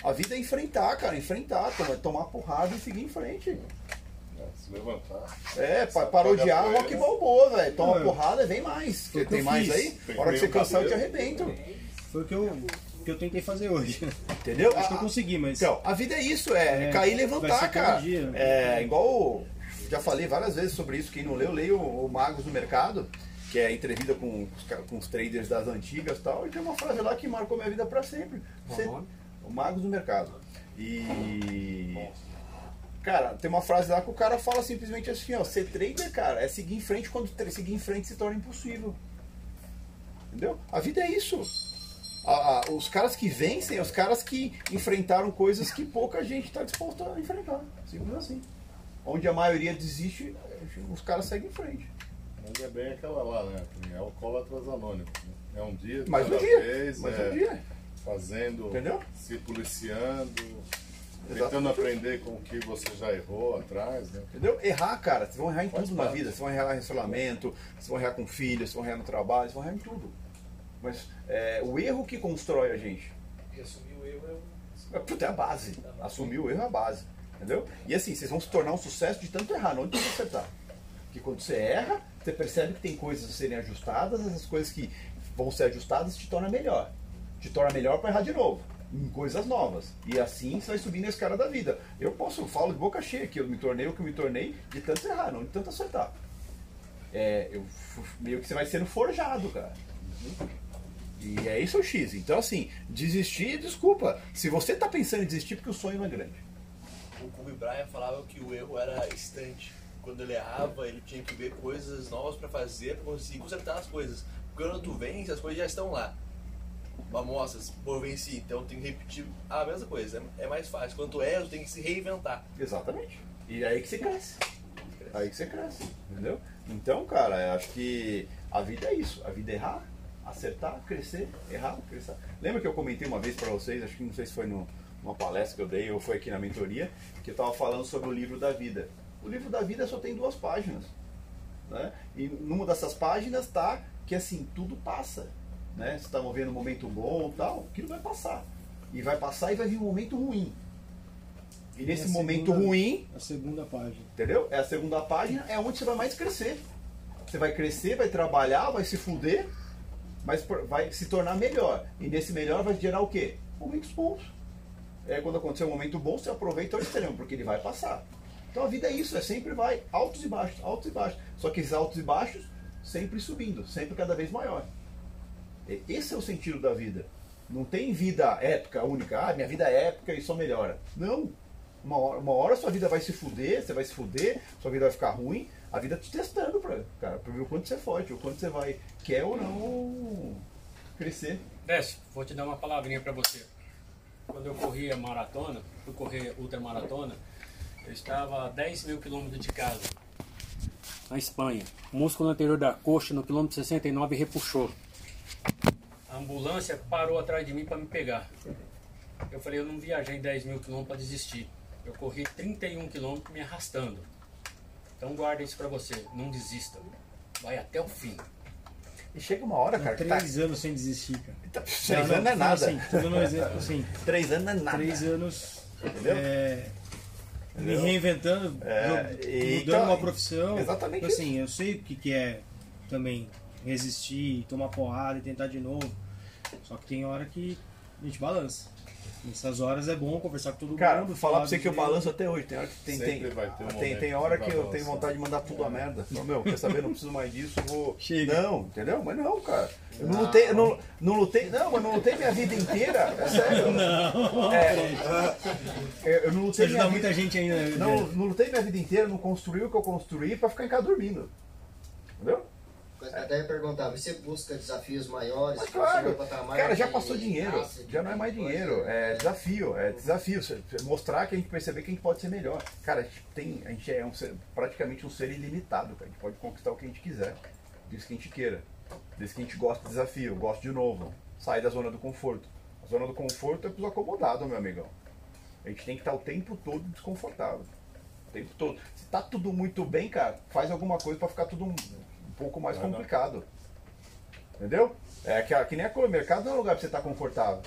A vida é enfrentar, cara, enfrentar, tomar, tomar porrada e seguir em frente. É, se levantar. É, pa- parodiar pagar rock balboa, velho. Toma Não, eu- porrada e vem mais. O Tem eu mais aí? Tem hora que você cansar, eu te arrebento. Foi o que eu, que eu tentei fazer hoje. Entendeu? Acho que eu A- consegui, mas. Então, a vida é isso, é, É, cair e levantar, cara. dia. É igual. Já falei várias vezes sobre isso. Quem não leu, leia o, o Magos do Mercado, que é a entrevista com com os traders das antigas e tal. E tem uma frase lá que marcou minha vida pra sempre. Você- o Magos do Mercado. E. Cara, tem uma frase lá que o cara fala simplesmente assim, ó, ser trader, cara, é seguir em frente quando seguir em frente se torna impossível. Entendeu? A vida é isso. A- a- os caras que vencem, é os caras que enfrentaram coisas que pouca gente está disposto a enfrentar. Simples assim. Onde a maioria desiste, os caras seguem em frente. Mas é bem aquela lá, né? Tem alcoólatras anônimos. né? É um dia Mais um dia. vez, Mais é, um dia. fazendo, Entendeu? se policiando, tentando aprender com o que você já errou atrás, né? Entendeu? Errar, cara, vocês vão errar em Faz tudo na parte. vida. Vocês vão errar em relacionamento, vocês vão errar com filhos, vocês vão errar no trabalho, vocês vão errar em tudo. Mas é, o erro que constrói a gente. E assumir o erro é um. É, puta, é a base. Assumir o erro é a base. Entendeu? E assim, vocês vão se tornar um sucesso de tanto errar, não de tanto acertar. Porque quando você erra, você percebe que tem coisas a serem ajustadas, essas coisas que vão ser ajustadas te torna melhor. Te torna melhor para errar de novo. Em coisas novas. E assim você vai subindo a escala da vida. Eu posso, eu falo de boca cheia que eu me tornei o que eu me tornei de tanto errar, não de tanto acertar. É, eu, meio que você vai sendo forjado, cara. E é isso o X. Então, assim, desistir, desculpa. Se você tá pensando em desistir, porque o sonho não é grande. O Kobe Bryant falava que o erro era instante. Quando ele errava, ele tinha que ver coisas novas pra fazer pra conseguir consertar as coisas. Porque quando tu vence, as coisas já estão lá. Amostras, pô, eu venci, então tem que repetir a mesma coisa. É é mais fácil. Quando tu erra, tu tem que se reinventar. Exatamente. E é aí que você cresce. Aí que você cresce, entendeu? Então, cara, eu acho que a vida é isso. A vida é errar, acertar, crescer, errar, crescer. Lembra que eu comentei uma vez para vocês, acho que não sei se foi no, numa palestra que eu dei ou foi aqui na mentoria, que eu estava falando sobre o livro da vida. O livro da vida só tem duas páginas. Né? E numa dessas páginas tá que assim, tudo passa. Né? Você está vendo um momento bom tal, aquilo vai passar. E vai passar e vai vir um momento ruim. E nesse É a momento segunda- ruim, A segunda página. Entendeu? É a segunda página, é onde você vai mais crescer. Você vai crescer, vai trabalhar, vai se fuder, mas vai se tornar melhor. E nesse melhor vai gerar o quê? Momentos bons. É quando acontecer um momento bom, você aproveita o extremo, porque ele vai passar. Então a vida é isso, é sempre vai altos e baixos, altos e baixos. Só que esses altos e baixos sempre subindo, sempre cada vez maior. Esse é o sentido da vida. Não tem vida épica, única. Ah, minha vida é épica e só melhora. Não. Uma hora, uma hora sua vida vai se fuder, você vai se fuder, sua vida vai ficar ruim. A vida te testando, pra, cara, pra ver o quanto você é forte, o quanto você vai, quer ou não crescer. Décio, vou te dar uma palavrinha pra você. Quando eu corria maratona, fui correr ultramaratona, eu estava a 10 mil quilômetros de casa, na Espanha. O músculo anterior da coxa, no quilômetro 69, repuxou. A ambulância parou atrás de mim para me pegar. Eu falei, eu não viajei 10 mil quilômetros para desistir. Eu corri 31 quilômetros me arrastando. Então guarda isso para você, não desista. Vai até o fim. E chega uma hora, cara, tá- Três anos sem desistir, cara. *laughs* Três anos não é nada. Assim, um exemplo, assim. Três anos não é nada. Três anos. Entendeu? é, me Entendeu? reinventando, É, e mudando então, uma profissão. exatamente Assim, eu sei o que, que é também resistir, tomar porrada e tentar de novo. Só que tem hora que a gente balança. Nessas horas é bom conversar com todo Cara, mundo. falar pra você que eu balanço até hoje. Tem hora que tem, Sempre tem, vai ter um tem, tem hora que eu tenho vontade de mandar tudo a merda. Fala, meu, quer saber? Não preciso mais disso, vou. *laughs* Chega. Não, entendeu? Mas não, cara. Eu não lutei, eu não, não lutei, não, mas não lutei minha vida inteira. É sério. *laughs* Não, É, Fred. eu, não Você lutei ajuda minha muita vida, gente ainda. né? não, não lutei minha vida inteira, não construí o que eu construí pra ficar em casa dormindo. Entendeu? Até perguntar, você busca desafios maiores? Mas claro, cara, já de passou dinheiro, raça, de já não é mais dinheiro, é desafio, é desafio, mostrar que a gente perceber que a gente pode ser melhor. Cara, a gente, tem, a gente é um ser- praticamente um ser ilimitado, cara. a gente pode conquistar o que a gente quiser, desde que a gente queira, desde que a gente gosta de desafio, gosta de novo, sair da zona do conforto. A zona do conforto é pros acomodados, meu amigão. A gente tem que estar o tempo todo desconfortável. O tempo todo. Se tá tudo muito bem, cara, faz alguma coisa pra ficar tudo pouco mais Não, não. complicado. Entendeu? É que, que nem a coisa, mercado não é um lugar pra você estar confortável.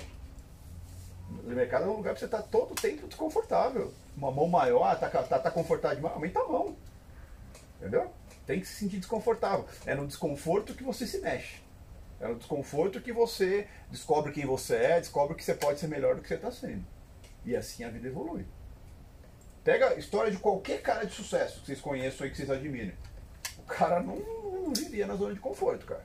O mercado é um lugar pra você estar todo o tempo desconfortável. Uma mão maior, ah, tá, tá, tá confortável demais, aumenta a mão. Entendeu? Tem que se sentir desconfortável. É no desconforto que você se mexe. É no desconforto que você descobre quem você é, descobre que você pode ser melhor do que você está sendo. E assim a vida evolui. Pega a história de qualquer cara de sucesso que vocês conheçam e que vocês admirem. O cara não, não vivia na zona de conforto, cara.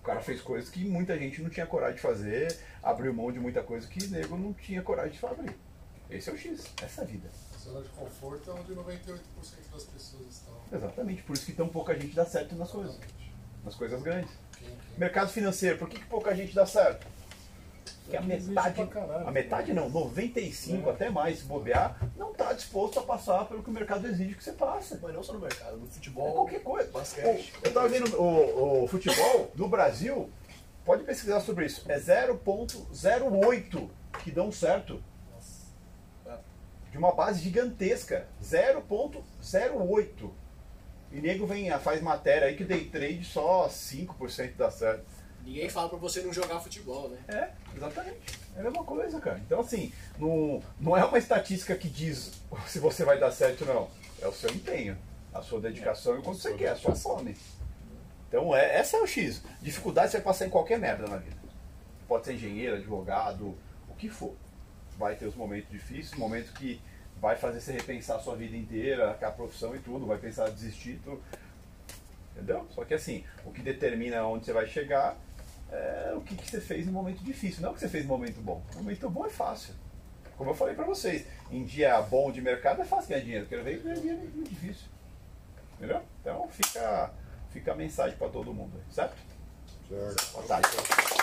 O cara fez coisas que muita gente não tinha coragem de fazer, abriu mão de muita coisa que nego não tinha coragem de fazer. Esse é o X, essa é a vida. Zona de conforto é onde 98% das pessoas estão. Exatamente, por isso que tão pouca gente dá certo nas coisas. Nas coisas grandes. Mercado financeiro, por que, que pouca gente dá certo? Porque a metade, a metade não, 95 até mais, se bobear, não está disposto a passar pelo que o mercado exige que você passe. Mas não só no mercado, no futebol. É qualquer coisa. Basquete. O- eu estava vendo o, o futebol no Brasil, pode pesquisar sobre isso, é 0.08 que dão certo. De uma base gigantesca. 0.08. E nego vem, faz matéria aí que day trade só 5% dá certo. Ninguém fala pra você não jogar futebol, né? É, exatamente. É a mesma coisa, cara. Então, assim, não, não é uma estatística que diz se você vai dar certo ou não. É o seu empenho, a sua dedicação e o quanto você quer, a sua fome. Então, é, essa é o X. Dificuldade você vai passar em qualquer merda na vida. Pode ser engenheiro, advogado, o que for. Vai ter os momentos difíceis, momentos que vai fazer você repensar a sua vida inteira, a profissão e tudo, vai pensar desistir, tudo. Entendeu? Só que assim, o que determina onde você vai chegar é o que, que você fez no momento difícil, não o que você fez no momento bom. O momento bom é fácil. Como eu falei pra vocês, em dia bom de mercado é fácil ganhar dinheiro, quero ver ganhar dinheiro é muito difícil. Entendeu? Então fica, fica a mensagem pra todo mundo, certo? Certo. Boa tarde.